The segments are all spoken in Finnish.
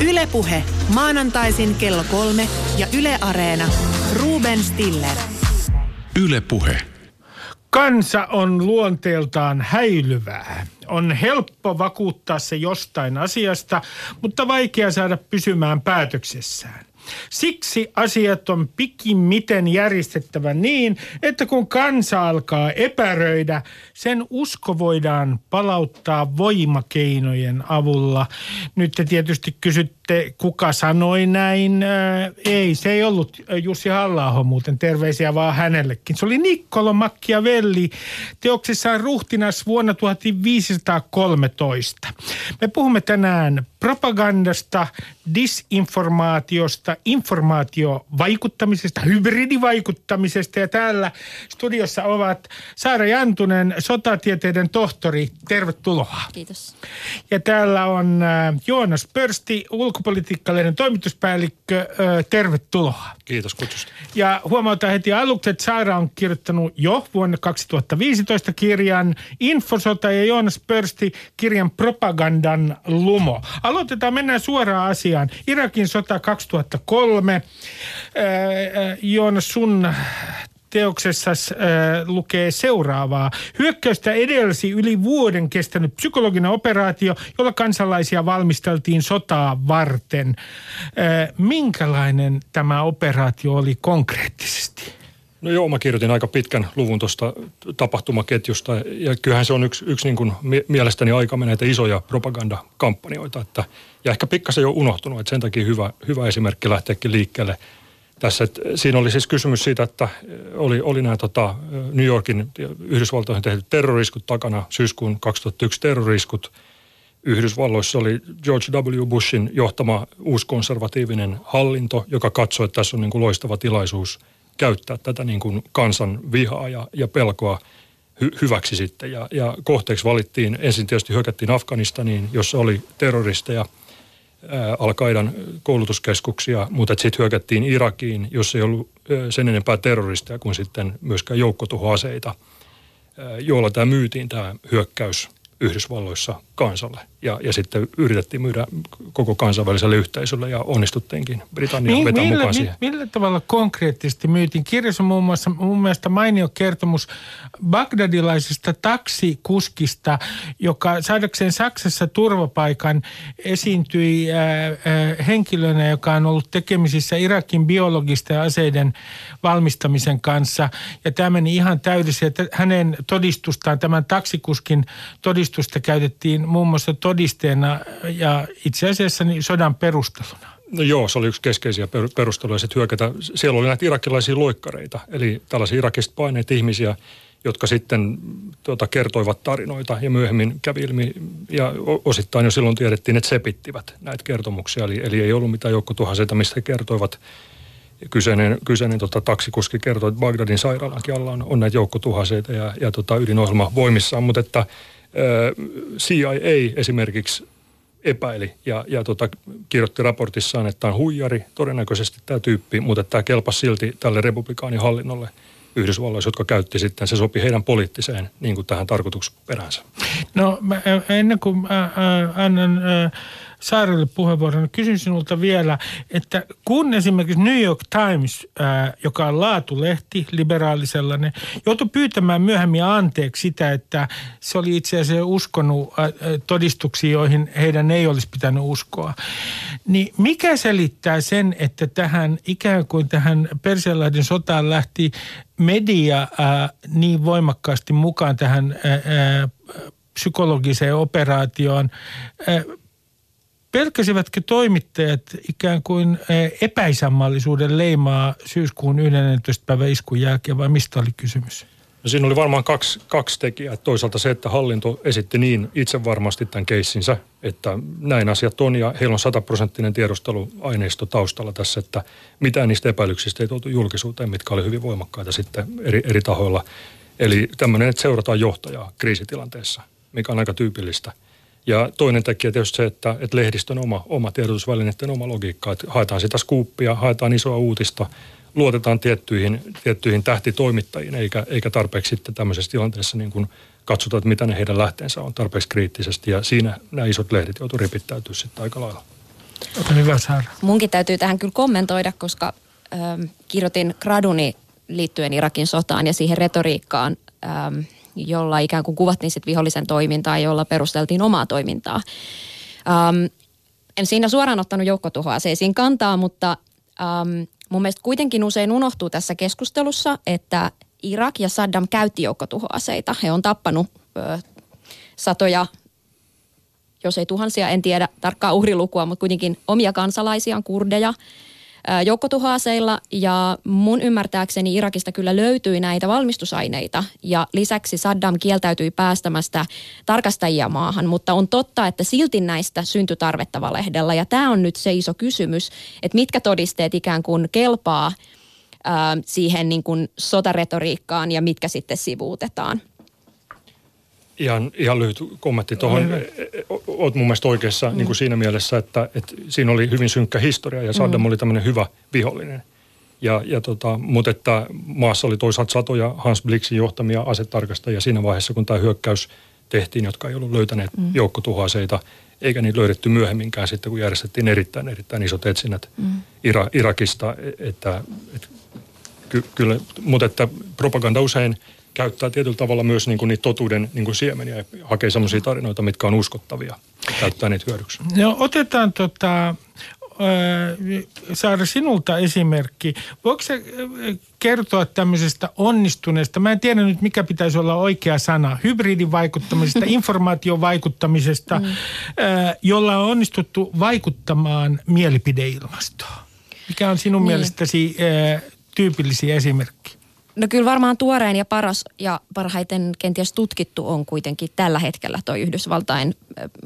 Ylepuhe maanantaisin kello kolme ja Yle Areena. Ruben Stiller. Ylepuhe. Kansa on luonteeltaan häilyvää. On helppo vakuuttaa se jostain asiasta, mutta vaikea saada pysymään päätöksessään. Siksi asiat on pikimmiten järjestettävä niin, että kun kansa alkaa epäröidä, sen usko voidaan palauttaa voimakeinojen avulla. Nyt te tietysti kysytte, kuka sanoi näin. Ää, ei, se ei ollut Jussi halla muuten, terveisiä vaan hänellekin. Se oli Niccolo Machiavelli teoksessaan ruhtinas vuonna 1513. Me puhumme tänään propagandasta, disinformaatiosta, informaatiovaikuttamisesta, hybridivaikuttamisesta. Ja täällä studiossa ovat Saara Jantunen, sotatieteiden tohtori. Tervetuloa. Kiitos. Ja täällä on äh, Joonas Pörsti, ulkopolitiikkalehden toimituspäällikkö. Tervetuloa. Kiitos kutsusta. Ja huomautan heti aluksi, että Saara on kirjoittanut jo vuonna 2015 kirjan Infosota ja Joonas Pörsti kirjan Propagandan lumo. Aloitetaan, mennään suoraan asiaan. Irakin sota 2003. Äh, Joonas, sun teoksessa äh, lukee seuraavaa. Hyökkäystä edelsi yli vuoden kestänyt psykologinen operaatio, jolla kansalaisia valmisteltiin sotaa varten. Äh, minkälainen tämä operaatio oli konkreettisesti? No joo, mä kirjoitin aika pitkän luvun tuosta tapahtumaketjusta ja kyllähän se on yksi, yksi niin kuin mielestäni aika näitä isoja propagandakampanjoita. Että, ja ehkä pikkasen jo unohtunut, että sen takia hyvä, hyvä esimerkki lähteäkin liikkeelle tässä. Että siinä oli siis kysymys siitä, että oli, oli nämä tota, New Yorkin Yhdysvaltoihin tehdyt terroriskut takana, syyskuun 2001 terroriskut. Yhdysvalloissa oli George W. Bushin johtama uuskonservatiivinen hallinto, joka katsoi, että tässä on niin kuin loistava tilaisuus – käyttää tätä niin kuin kansan vihaa ja, ja pelkoa hy, hyväksi sitten. Ja, ja kohteeksi valittiin, ensin tietysti hyökättiin Afganistaniin, jossa oli terroristeja, Al-Qaidan koulutuskeskuksia, mutta sitten hyökättiin Irakiin, jossa ei ollut sen enempää terroristeja kuin sitten myöskään joukkotuhoaseita, joilla tämä myytiin tämä hyökkäys Yhdysvalloissa kansalle. Ja, ja sitten yritettiin myydä koko kansainväliselle yhteisölle ja onnistuttiinkin Britannian niin, vetää millä, mukaan siihen. Millä tavalla konkreettisesti myytiin? Kirjassa muun muassa mun mielestä mainio kertomus bagdadilaisesta taksikuskista, joka saadakseen Saksassa turvapaikan esiintyi ää, ää, henkilönä, joka on ollut tekemisissä Irakin biologista ja aseiden valmistamisen kanssa. Ja tämä meni ihan täydessä, että hänen todistustaan, tämän taksikuskin todistusta käytettiin muun muassa todisteena ja itse asiassa niin sodan perusteluna. No joo, se oli yksi keskeisiä perusteluja sitten hyökätä. Siellä oli näitä irakilaisia loikkareita, eli tällaisia irakista paineita ihmisiä, jotka sitten tuota, kertoivat tarinoita ja myöhemmin kävi ilmi ja osittain jo silloin tiedettiin, että sepittivät näitä kertomuksia. Eli, eli ei ollut mitään joukkotuhaseita, mistä kertoivat. Kyseinen, kyseinen tota, taksikuski kertoi, että Bagdadin sairaalankin alla on, on näitä joukkotuhaseita ja, ja tota, ydinohjelma voimissaan, mutta että – CIA esimerkiksi epäili ja, ja tota, kirjoitti raportissaan, että tämä on huijari, todennäköisesti tämä tyyppi, mutta tämä kelpasi silti tälle republikaanihallinnolle Yhdysvalloissa, jotka käytti sitten, se sopi heidän poliittiseen niin kuin tähän tarkoitusperänsä. No ennen kuin mä, annan Saarelle puheenvuoron. Kysyn sinulta vielä, että kun esimerkiksi New York Times, ää, joka on laatulehti, liberaali sellainen, joutui pyytämään myöhemmin anteeksi sitä, että se oli itse asiassa uskonut ää, todistuksiin, joihin heidän ei olisi pitänyt uskoa. Niin mikä selittää sen, että tähän ikään kuin tähän Persianlahden sotaan lähti media ää, niin voimakkaasti mukaan tähän ää, psykologiseen operaatioon. Pelkäsivätkö toimittajat ikään kuin epäisänmaallisuuden leimaa syyskuun 11. päivän iskun jälkeen vai mistä oli kysymys? No siinä oli varmaan kaksi, kaksi tekijää. Toisaalta se, että hallinto esitti niin itse varmasti tämän keissinsä, että näin asiat on ja heillä on sataprosenttinen tiedusteluaineisto taustalla tässä, että mitään niistä epäilyksistä ei tuotu julkisuuteen, mitkä oli hyvin voimakkaita sitten eri, eri tahoilla. Eli tämmöinen, että seurataan johtajaa kriisitilanteessa, mikä on aika tyypillistä – ja toinen tekijä tietysti se, että, että lehdistön oma, oma tiedotusvälineiden oma logiikka, että haetaan sitä skuuppia, haetaan isoa uutista, luotetaan tiettyihin, tiettyihin tähtitoimittajiin, eikä, eikä tarpeeksi sitten tämmöisessä tilanteessa niin kuin katsotaan, että mitä ne heidän lähteensä on tarpeeksi kriittisesti. Ja siinä nämä isot lehdet joutuivat ripittäytyä sitten aika lailla. hyvä Saara. Munkin täytyy tähän kyllä kommentoida, koska ähm, kirjoitin graduni liittyen Irakin sotaan ja siihen retoriikkaan, ähm, jolla ikään kuin kuvattiin sit vihollisen toimintaa, jolla perusteltiin omaa toimintaa. Ähm, en siinä suoraan ottanut joukkotuhoaseisiin kantaa, mutta ähm, mun mielestä kuitenkin usein unohtuu tässä keskustelussa, että Irak ja Saddam käytti joukkotuhoaseita. He on tappanut ö, satoja, jos ei tuhansia, en tiedä tarkkaa uhrilukua, mutta kuitenkin omia kansalaisiaan, kurdeja, joukkotuhoaseilla ja mun ymmärtääkseni Irakista kyllä löytyi näitä valmistusaineita ja lisäksi Saddam kieltäytyi päästämästä tarkastajia maahan, mutta on totta, että silti näistä syntyi tarvetta valehdella ja tämä on nyt se iso kysymys, että mitkä todisteet ikään kuin kelpaa siihen niin kuin sotaretoriikkaan ja mitkä sitten sivuutetaan. Ihan, ihan lyhyt kommentti tuohon. Olet mun mielestä oikeassa mm. niin kuin siinä mielessä, että, että siinä oli hyvin synkkä historia ja Saddam mm. oli tämmöinen hyvä vihollinen. Ja, ja tota, mutta että maassa oli toisaalta satoja Hans Blixin johtamia asetarkastajia siinä vaiheessa, kun tämä hyökkäys tehtiin, jotka ei ollut löytäneet mm. joukkotuhoaseita, eikä niitä löydetty myöhemminkään sitten, kun järjestettiin erittäin, erittäin isot etsinnät mm. Ira, Irakista. E-, että, että, ky, kyllä, mutta että propaganda usein – käyttää tietyllä tavalla myös niin kuin niitä totuuden niin kuin siemeniä ja hakee sellaisia tarinoita, mitkä on uskottavia ja käyttää niitä hyödyksi. No otetaan tota, saada sinulta esimerkki. Voiko se kertoa tämmöisestä onnistuneesta, mä en tiedä nyt mikä pitäisi olla oikea sana, hybridivaikuttamisesta, informaatiovaikuttamisesta, mm. jolla on onnistuttu vaikuttamaan mielipideilmastoon. Mikä on sinun niin. mielestäsi tyypillisiä esimerkkiä? No kyllä varmaan tuorein ja paras ja parhaiten kenties tutkittu on kuitenkin tällä hetkellä tuo Yhdysvaltain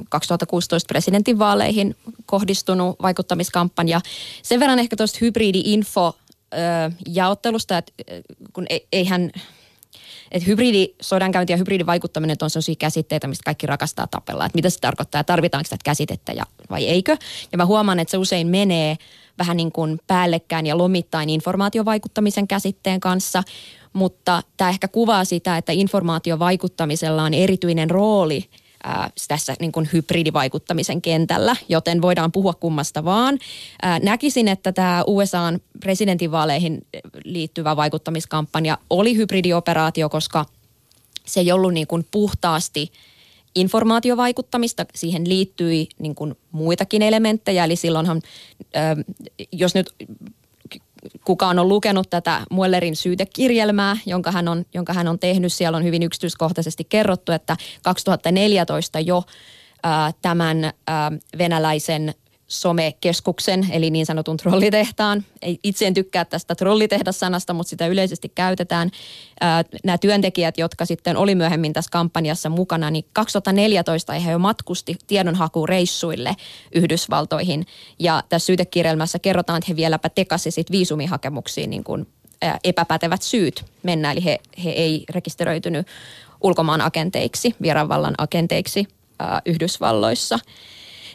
2016 presidentinvaaleihin kohdistunut vaikuttamiskampanja. Sen verran ehkä tuosta hybridi-info jaottelusta, että kun e, eihän että hybridisodankäynti ja hybridivaikuttaminen on sellaisia käsitteitä, mistä kaikki rakastaa tapella. Että mitä se tarkoittaa tarvitaanko sitä käsitettä ja, vai eikö. Ja mä huomaan, että se usein menee vähän niin kuin päällekkäin ja lomittain informaatiovaikuttamisen käsitteen kanssa. Mutta tämä ehkä kuvaa sitä, että informaatiovaikuttamisella on erityinen rooli – ää, tässä niin kuin hybridivaikuttamisen kentällä, joten voidaan puhua kummasta vaan. Ää, näkisin, että tämä USAn presidentinvaaleihin liittyvä vaikuttamiskampanja oli hybridioperaatio, koska se ei ollut niin kuin puhtaasti informaatiovaikuttamista. Siihen liittyi niin kuin muitakin elementtejä, eli silloinhan, jos nyt kukaan on lukenut tätä Muellerin syytekirjelmää, jonka hän, on, jonka hän on tehnyt. Siellä on hyvin yksityiskohtaisesti kerrottu, että 2014 jo tämän venäläisen somekeskuksen, eli niin sanotun trollitehtaan. Itse en tykkää tästä trollitehdas-sanasta, mutta sitä yleisesti käytetään. Nämä työntekijät, jotka sitten oli myöhemmin tässä kampanjassa mukana, niin 2014 he jo matkusti tiedonhakureissuille Yhdysvaltoihin. Ja tässä syytekirjelmässä kerrotaan, että he vieläpä tekasi sitten viisumihakemuksiin niin kuin epäpätevät syyt mennä, eli he, he ei rekisteröitynyt ulkomaan agenteiksi, vieraanvallan agenteiksi Yhdysvalloissa.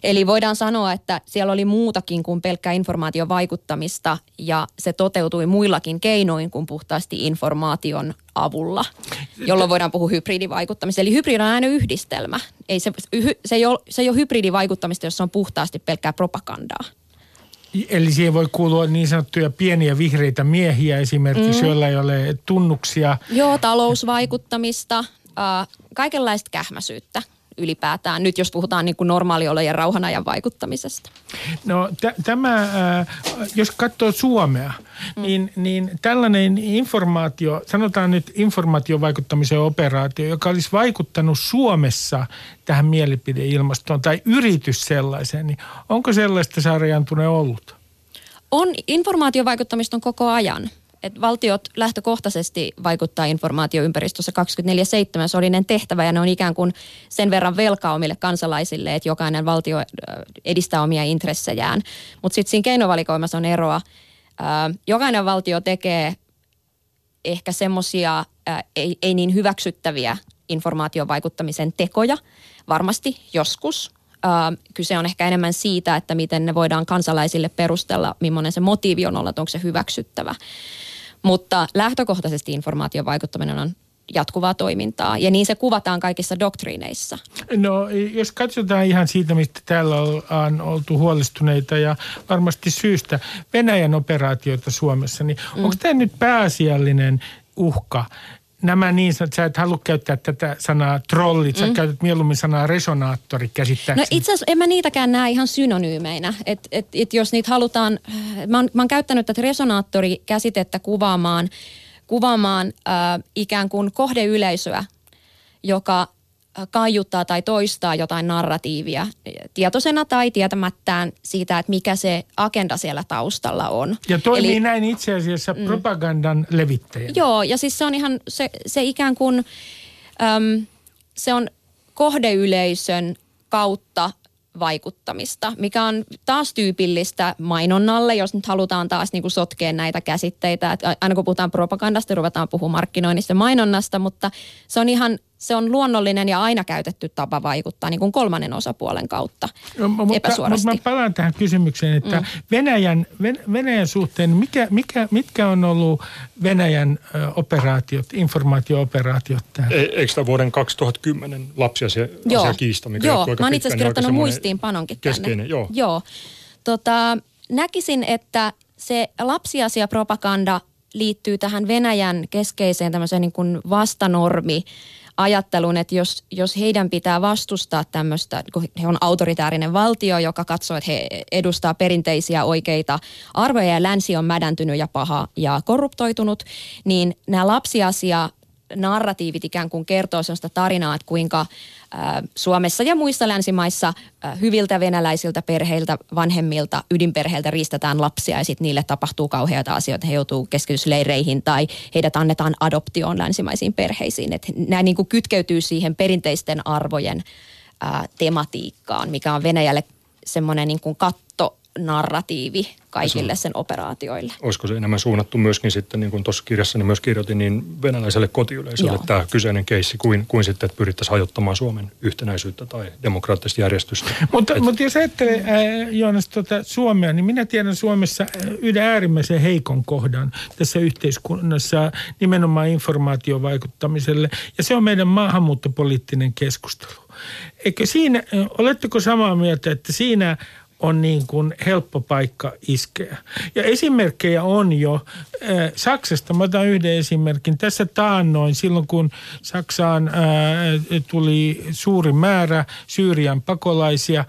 Eli voidaan sanoa, että siellä oli muutakin kuin pelkkää informaation vaikuttamista ja se toteutui muillakin keinoin kuin puhtaasti informaation avulla, jolloin voidaan puhua hybridivaikuttamista. Eli hybridi on aina yhdistelmä. Ei se, se, ei ole, se ei ole hybridivaikuttamista, jos se on puhtaasti pelkkää propagandaa. Eli siihen voi kuulua niin sanottuja pieniä vihreitä miehiä esimerkiksi, mm. joilla ei ole tunnuksia. Joo, talousvaikuttamista, äh, kaikenlaista kähmäsyyttä ylipäätään, nyt jos puhutaan niin kuin normaaliolojen rauhanajan vaikuttamisesta? No t- tämä, äh, jos katsoo Suomea, mm. niin, niin tällainen informaatio, sanotaan nyt informaatiovaikuttamisen operaatio, joka olisi vaikuttanut Suomessa tähän mielipideilmastoon tai yritys sellaiseen, niin onko sellaista sarjantune ollut? On informaatiovaikuttamista on koko ajan että valtiot lähtökohtaisesti vaikuttaa informaatioympäristössä 24-7. Se oli tehtävä ja ne on ikään kuin sen verran velkaa omille kansalaisille, että jokainen valtio edistää omia intressejään. Mutta sitten siinä keinovalikoimassa on eroa. Jokainen valtio tekee ehkä semmoisia ei, ei niin hyväksyttäviä informaatiovaikuttamisen tekoja, varmasti joskus, kyse on ehkä enemmän siitä, että miten ne voidaan kansalaisille perustella, millainen se motiivi on olla, että onko se hyväksyttävä. Mutta lähtökohtaisesti informaation vaikuttaminen on jatkuvaa toimintaa. Ja niin se kuvataan kaikissa doktriineissa. No jos katsotaan ihan siitä, mistä täällä on oltu huolestuneita ja varmasti syystä Venäjän operaatioita Suomessa, niin mm. onko tämä nyt pääasiallinen uhka nämä niin sanot, sä et halua käyttää tätä sanaa trollit, sä mm. käytät mieluummin sanaa resonaattori käsittääkseni. No itse asiassa en mä niitäkään näe ihan synonyymeinä. Että et, et jos niitä halutaan, mä oon, mä oon käyttänyt tätä resonaattori-käsitettä kuvaamaan, kuvaamaan äh, ikään kuin kohdeyleisöä, joka kaiuttaa tai toistaa jotain narratiivia tietoisena tai tietämättään siitä, että mikä se agenda siellä taustalla on. Ja toimii Eli, näin itse asiassa mm, propagandan levittäjä. Joo, ja siis se on ihan se, se ikään kuin, äm, se on kohdeyleisön kautta vaikuttamista, mikä on taas tyypillistä mainonnalle, jos nyt halutaan taas niin kuin sotkea näitä käsitteitä. Että aina kun puhutaan propagandasta, ruvetaan puhumaan markkinoinnista ja mainonnasta, mutta se on ihan se on luonnollinen ja aina käytetty tapa vaikuttaa niin kuin kolmannen osapuolen kautta no, mutta, epäsuorasti. Mutta mä palaan tähän kysymykseen, että mm. Venäjän, Venäjän suhteen, mikä, mikä, mitkä on ollut Venäjän operaatiot, informaatio-operaatiot täällä? E, eikö tämä vuoden 2010 lapsiasiakiista, mikä Joo, mä oon itse asiassa kirjoittanut muistiinpanonkin keskeinen, tänne. Joo. joo. Tota, näkisin, että se lapsiasiapropaganda liittyy tähän Venäjän keskeiseen tämmöiseen niin kuin vastanormi ajattelun, että jos, jos heidän pitää vastustaa tämmöistä, kun he on autoritäärinen valtio, joka katsoo, että he edustaa perinteisiä oikeita arvoja ja länsi on mädäntynyt ja paha ja korruptoitunut, niin nämä lapsiasia narratiivit ikään kuin kertoo sellaista tarinaa, että kuinka Suomessa ja muissa länsimaissa hyviltä venäläisiltä perheiltä, vanhemmilta, ydinperheiltä riistetään lapsia ja sitten niille tapahtuu kauheita asioita. He joutuu keskitysleireihin tai heidät annetaan adoptioon länsimaisiin perheisiin. Et nämä niin kuin kytkeytyy siihen perinteisten arvojen ää, tematiikkaan, mikä on Venäjälle semmoinen niin kuin katto narratiivi kaikille sen operaatioille. Olisiko se enemmän suunnattu myöskin sitten, niin kuin tuossa kirjassa niin myös kirjoitin, niin venäläiselle kotiyleisölle Joo. tämä kyseinen keissi, kuin, kuin sitten, että pyrittäisiin hajottamaan Suomen yhtenäisyyttä tai demokraattista järjestystä. Mutta, Et, mutta jos ajattelee, äh, Joonas, tuota Suomea, niin minä tiedän Suomessa yhden äärimmäisen heikon kohdan tässä yhteiskunnassa nimenomaan informaatiovaikuttamiselle, ja se on meidän maahanmuuttopoliittinen keskustelu. Eikö siinä, oletteko samaa mieltä, että siinä on niin kuin helppo paikka iskeä. Ja esimerkkejä on jo Saksasta. Mä otan yhden esimerkin. Tässä taannoin silloin, kun Saksaan tuli suuri määrä Syyrian pakolaisia,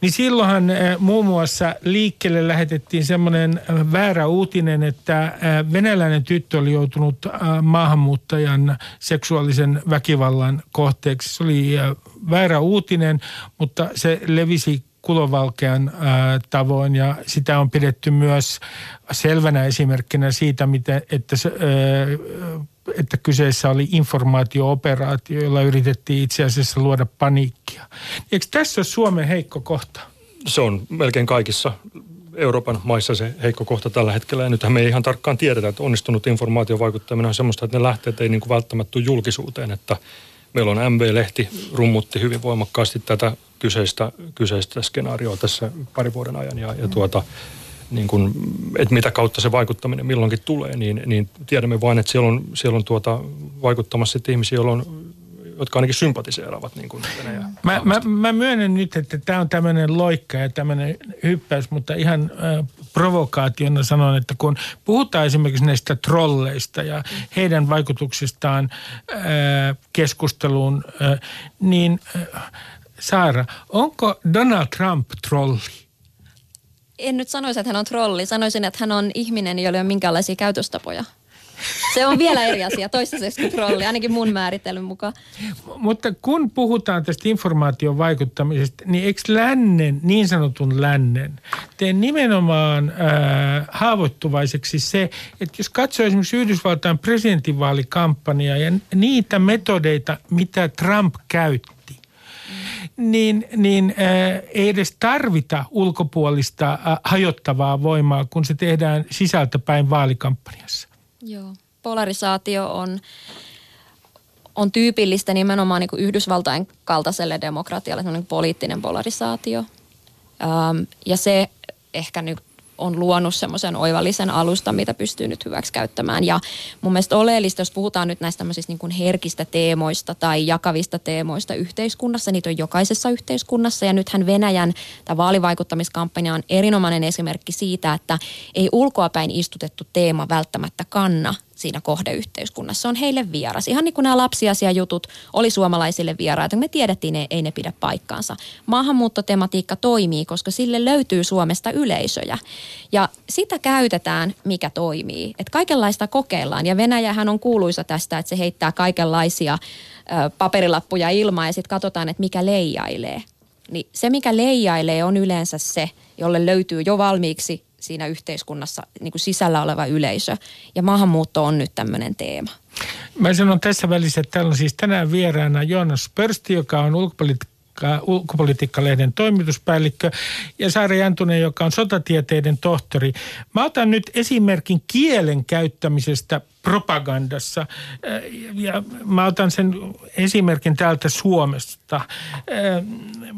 niin silloinhan muun muassa liikkeelle lähetettiin semmoinen väärä uutinen, että venäläinen tyttö oli joutunut maahanmuuttajan seksuaalisen väkivallan kohteeksi. Se oli väärä uutinen, mutta se levisi kulovalkean tavoin ja sitä on pidetty myös selvänä esimerkkinä siitä, miten, että, se, että kyseessä oli informaatio-operaatio, jolla yritettiin itse asiassa luoda paniikkia. Eikö tässä ole Suomen heikko kohta? Se on melkein kaikissa Euroopan maissa se heikko kohta tällä hetkellä. Ja nythän me ei ihan tarkkaan tiedetä, että onnistunut informaatiovaikuttaminen on semmoista, että ne lähteet ei niin kuin välttämättä julkisuuteen. Että meillä on MV-lehti rummutti hyvin voimakkaasti tätä kyseistä, kyseistä skenaarioa tässä pari vuoden ajan. Ja, ja tuota, niin kuin, että mitä kautta se vaikuttaminen milloinkin tulee, niin, niin tiedämme vain, että siellä on, siellä on tuota, vaikuttamassa sitten ihmisiä, joilla on jotka ainakin sympatiseeraavat niin kuin mä, mä, mä myönnän nyt, että tämä on tämmöinen loikka ja tämmöinen hyppäys, mutta ihan äh, provokaationa sanon, että kun puhutaan esimerkiksi näistä trolleista ja heidän vaikutuksistaan äh, keskusteluun, äh, niin äh, Saara, onko Donald Trump trolli? En nyt sanoisi, että hän on trolli. Sanoisin, että hän on ihminen, jolla ei ole minkäänlaisia käytöstapoja. Se on vielä eri asia, toistaiseksi kuin trolli, ainakin mun määrittelyn mukaan. Mutta kun puhutaan tästä informaation vaikuttamisesta, niin eikö lännen, niin sanotun lännen, tee nimenomaan äh, haavoittuvaiseksi se, että jos katsoo esimerkiksi Yhdysvaltain presidentinvaalikampanjaa ja niitä metodeita, mitä Trump käytti, niin, niin ei edes tarvita ulkopuolista hajottavaa voimaa, kun se tehdään sisältäpäin vaalikampanjassa. Joo, polarisaatio on, on tyypillistä nimenomaan niin kuin Yhdysvaltain kaltaiselle demokratialle, niin poliittinen polarisaatio. Ähm, ja se ehkä nyt on luonut semmoisen oivallisen alusta, mitä pystyy nyt hyväksi käyttämään. Ja mun mielestä oleellista, jos puhutaan nyt näistä niin kuin herkistä teemoista tai jakavista teemoista yhteiskunnassa, niitä on jokaisessa yhteiskunnassa. Ja nythän Venäjän tämä vaalivaikuttamiskampanja on erinomainen esimerkki siitä, että ei ulkoapäin istutettu teema välttämättä kanna siinä kohdeyhteiskunnassa. Se on heille vieras. Ihan niin kuin nämä lapsiasiajutut oli suomalaisille vieraita. Me tiedettiin, että ei ne pidä paikkaansa. Maahanmuuttotematiikka toimii, koska sille löytyy Suomesta yleisöjä. Ja sitä käytetään, mikä toimii. Että kaikenlaista kokeillaan. Ja Venäjähän on kuuluisa tästä, että se heittää kaikenlaisia ö, paperilappuja ilmaan ja sitten katsotaan, että mikä leijailee. Niin se, mikä leijailee, on yleensä se, jolle löytyy jo valmiiksi siinä yhteiskunnassa niin kuin sisällä oleva yleisö. Ja maahanmuutto on nyt tämmöinen teema. Mä sanon tässä välissä, että täällä on siis tänään vieraana Joonas Pörsti, joka on ulkopolitiikka ulkopolitiikkalehden toimituspäällikkö ja Saara Jantunen, joka on sotatieteiden tohtori. Mä otan nyt esimerkin kielen käyttämisestä propagandassa. Äh, ja mä otan sen esimerkin täältä Suomesta, äh,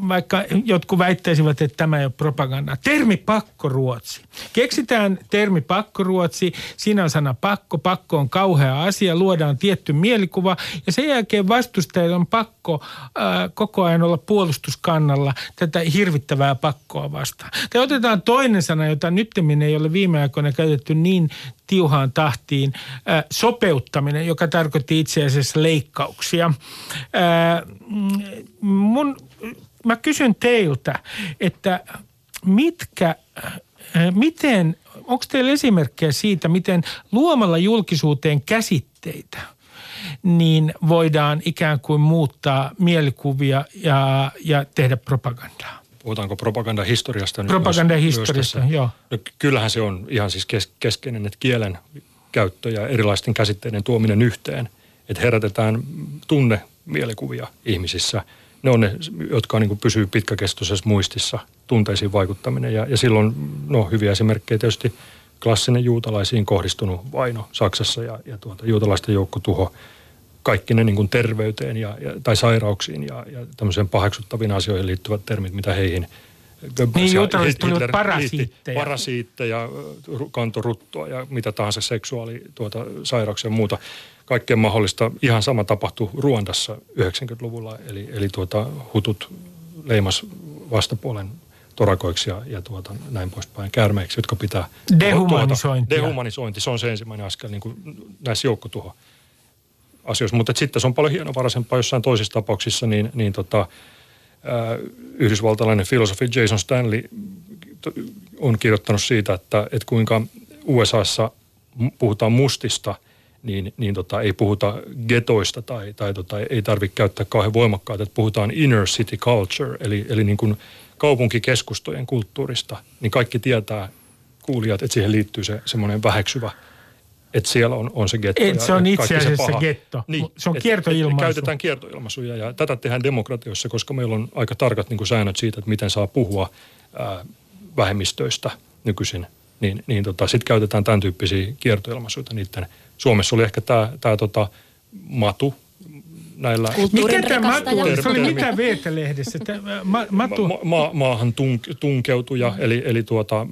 vaikka jotkut väittäisivät, että tämä ei ole propaganda. Termi pakkoruotsi. Keksitään termi pakkoruotsi. Siinä on sana pakko. Pakko on kauhea asia. Luodaan tietty mielikuva. Ja sen jälkeen vastustajilla on pakko äh, koko ajan olla puolustuskannalla tätä hirvittävää pakkoa vastaan. Tai otetaan toinen sana, jota nyt ei ole viime aikoina käytetty niin tiuhaan tahtiin sopeuttaminen, joka tarkoitti itse asiassa leikkauksia. Mun, mä kysyn teiltä, että mitkä, miten, onko teillä esimerkkejä siitä, miten luomalla julkisuuteen käsitteitä – niin voidaan ikään kuin muuttaa mielikuvia ja, ja tehdä propagandaa puhutaanko propagandahistoriasta? Propagandahistoriasta, joo. No, kyllähän se on ihan siis kes- keskeinen, että kielen käyttö ja erilaisten käsitteiden tuominen yhteen, että herätetään tunne mielikuvia ihmisissä. Ne on ne, jotka niin pysyy pitkäkestoisessa muistissa, tunteisiin vaikuttaminen. Ja, ja silloin no, hyviä esimerkkejä tietysti klassinen juutalaisiin kohdistunut vaino Saksassa ja, ja tuota, juutalaisten joukkotuho – kaikki ne niin terveyteen ja, ja, tai sairauksiin ja, ja tämmöiseen paheksuttaviin asioihin liittyvät termit, mitä heihin niin, juutalaiset tulivat parasiitteja. Parasiitteja, kantoruttua ja mitä tahansa seksuaali tuota, sairauksia ja muuta. Kaikkea mahdollista. Ihan sama tapahtui Ruandassa 90-luvulla, eli, eli tuota, hutut leimas vastapuolen torakoiksi ja, ja tuota, näin poispäin käärmeiksi, jotka pitää... Dehumanisointi. Tuota, dehumanisointi, se on se ensimmäinen askel niin kuin näissä joukkotuho asioissa. Mutta sitten se on paljon hienovaraisempaa jossain toisissa tapauksissa, niin, niin tota, yhdysvaltalainen filosofi Jason Stanley on kirjoittanut siitä, että, että kuinka USAssa puhutaan mustista, niin, niin tota, ei puhuta getoista tai, tai tota, ei tarvitse käyttää kauhean voimakkaita, että puhutaan inner city culture, eli, eli niin kuin kaupunkikeskustojen kulttuurista, niin kaikki tietää kuulijat, että siihen liittyy se semmoinen väheksyvä – että siellä on, on se getto. Et se on itse asiassa se getto. Niin, se on kiertoilmaisu. käytetään kiertoilmaisuja ja tätä tehdään demokratiossa, koska meillä on aika tarkat niin kuin säännöt siitä, että miten saa puhua ää, vähemmistöistä nykyisin. Niin, niin tota, sitten käytetään tämän tyyppisiä kiertoilmaisuja. Niiden. Suomessa oli ehkä tämä, tämä tota, matu, näillä... Mikä tämä Matu Se oli mitä VT-lehdessä? Ma, matu... Ma, ma, maahan tunk, tunkeutuja, eli, eli tuota,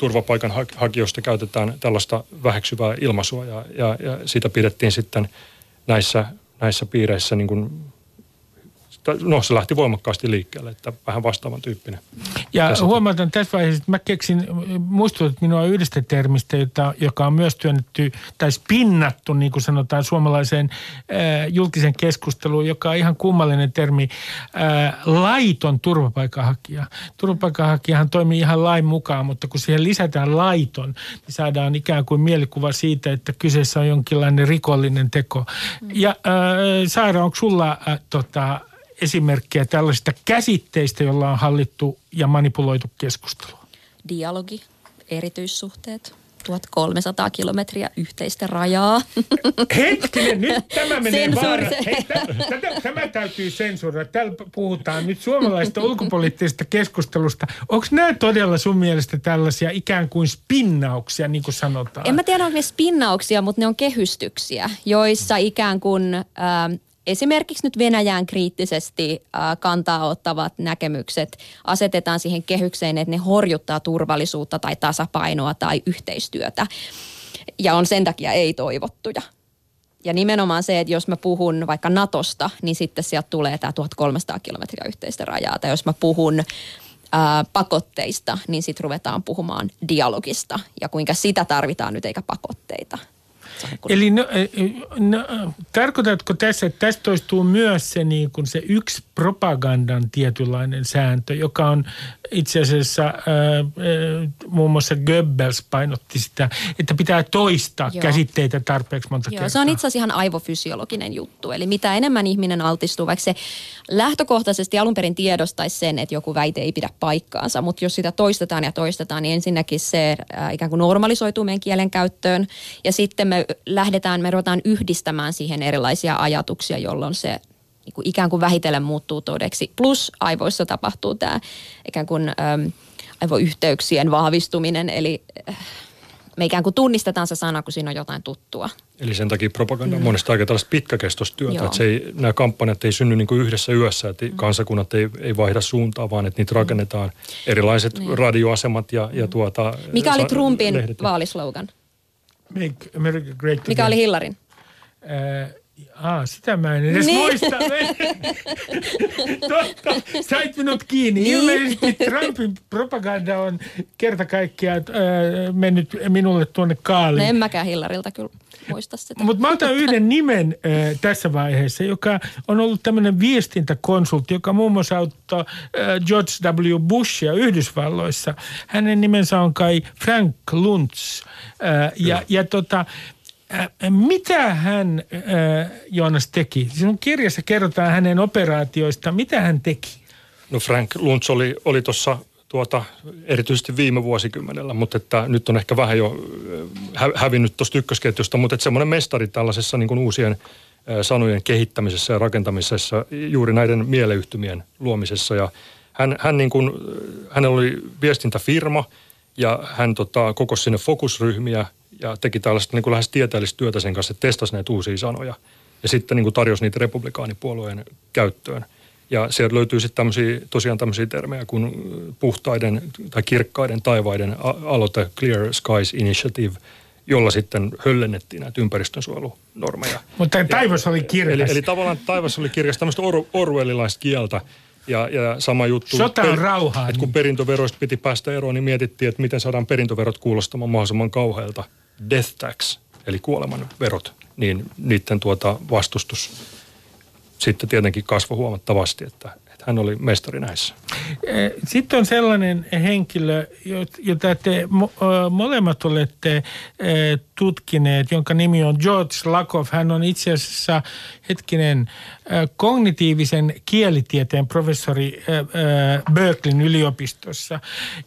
turvapaikanhakijoista käytetään tällaista väheksyvää ilmaisua ja, ja, ja sitä pidettiin sitten näissä, näissä piireissä niin kuin no se lähti voimakkaasti liikkeelle, että vähän vastaavan tyyppinen. Ja käsite. huomautan tässä vaiheessa, että mä keksin, muistutat minua yhdestä termistä, jota, joka on myös työnnetty tai spinnattu, niin kuin sanotaan suomalaiseen äh, julkisen keskusteluun, joka on ihan kummallinen termi, äh, laiton turvapaikanhakija. Turvapaikanhakijahan toimii ihan lain mukaan, mutta kun siihen lisätään laiton, niin saadaan ikään kuin mielikuva siitä, että kyseessä on jonkinlainen rikollinen teko. Ja äh, Saara, onko sulla äh, tota, esimerkkejä tällaisista käsitteistä, joilla on hallittu ja manipuloitu keskustelua? Dialogi, erityissuhteet, 1300 kilometriä yhteistä rajaa. Hetkinen, nyt tämä menee vaara. Hei, tätä, tämä täytyy sensuroida. Täällä puhutaan nyt suomalaista ulkopoliittisesta keskustelusta. Onko nämä todella sun mielestä tällaisia ikään kuin spinnauksia, niin kuin sanotaan? En mä tiedä, onko ne spinnauksia, mutta ne on kehystyksiä, joissa ikään kuin... Äh, esimerkiksi nyt Venäjään kriittisesti kantaa ottavat näkemykset asetetaan siihen kehykseen, että ne horjuttaa turvallisuutta tai tasapainoa tai yhteistyötä ja on sen takia ei-toivottuja. Ja nimenomaan se, että jos mä puhun vaikka Natosta, niin sitten sieltä tulee tämä 1300 kilometriä yhteistä rajaa. Tai jos mä puhun ää, pakotteista, niin sitten ruvetaan puhumaan dialogista ja kuinka sitä tarvitaan nyt eikä pakotteita. Eli no, no, tarkoitatko tässä, että tästä toistuu myös se, niin kuin se yksi propagandan tietynlainen sääntö, joka on itse asiassa äh, muun muassa Goebbels painotti sitä, että pitää toistaa Joo. käsitteitä tarpeeksi monta Joo, kertaa. se on itse asiassa ihan aivofysiologinen juttu. Eli mitä enemmän ihminen altistuu, vaikka se lähtökohtaisesti alun perin tiedostaisi sen, että joku väite ei pidä paikkaansa, mutta jos sitä toistetaan ja toistetaan, niin ensinnäkin se äh, ikään kuin normalisoituu meidän kielen käyttöön ja sitten me lähdetään, me ruvetaan yhdistämään siihen erilaisia ajatuksia, jolloin se niin kuin ikään kuin vähitellen muuttuu todeksi. Plus aivoissa tapahtuu tämä ikään kuin äm, aivoyhteyksien vahvistuminen, eli äh, me ikään kuin tunnistetaan se sana, kun siinä on jotain tuttua. Eli sen takia propaganda on mm. monesta aika tällaista pitkäkestoista työtä, että se ei, nämä kampanjat ei synny niin kuin yhdessä yössä, että mm. kansakunnat ei, ei vaihda suuntaa, vaan että niitä rakennetaan erilaiset mm. radioasemat ja, ja tuota... Mikä oli Trumpin vaalislogan? Make America Great Mikä oli Hillarin? Äh, Aa, sitä mä en edes niin. muista. Totta, sait minut kiinni. Niin. Ilmeisesti Trumpin propaganda on kerta kaikkiaan äh, mennyt minulle tuonne kaaliin. No en mäkään Hillarilta kyllä muista sitä. Mutta mä otan yhden nimen äh, tässä vaiheessa, joka on ollut tämmöinen viestintäkonsultti, joka muun muassa auttaa äh, George W. Bushia Yhdysvalloissa. Hänen nimensä on kai Frank Luntz. Äh, ja, ja tota, Mitä hän, äh, Joonas, teki? Sinun kirjassa kerrotaan hänen operaatioista. Mitä hän teki? No Frank Luntz oli, oli tuossa tuota, erityisesti viime vuosikymmenellä, mutta että nyt on ehkä vähän jo hä- hävinnyt tuosta ykkösketjusta, mutta että semmoinen mestari tällaisessa niin kuin uusien sanojen kehittämisessä ja rakentamisessa, juuri näiden mieleyhtymien luomisessa. Ja hän, hän niin kuin, hänellä oli viestintäfirma ja hän tota, kokosi sinne fokusryhmiä – ja teki tällaista niin kuin lähes tieteellistä työtä sen kanssa, että testasi näitä uusia sanoja ja sitten niin kuin tarjosi niitä republikaanipuolueen käyttöön. Ja sieltä löytyy sitten tämmöisiä, tosiaan tämmöisiä termejä kuin puhtaiden tai kirkkaiden taivaiden aloite Clear Skies Initiative, jolla sitten höllennettiin näitä ympäristönsuojelunormeja. Mutta taivas oli kirkas. Eli, eli tavallaan taivas oli kirkas, tämmöistä or, orwellilaista kieltä. Ja, ja sama juttu. Sota on rauhaa. Että kun niin. perintöveroista piti päästä eroon, niin mietittiin, että miten saadaan perintöverot kuulostamaan mahdollisimman kauhealta death tax, eli kuoleman verot, niin niiden tuota vastustus sitten tietenkin kasvoi huomattavasti, että, hän oli mestari näissä. Sitten on sellainen henkilö, jota te molemmat olette tutkineet, jonka nimi on George Lakoff. Hän on itse asiassa hetkinen kognitiivisen kielitieteen professori Berkeleyn yliopistossa.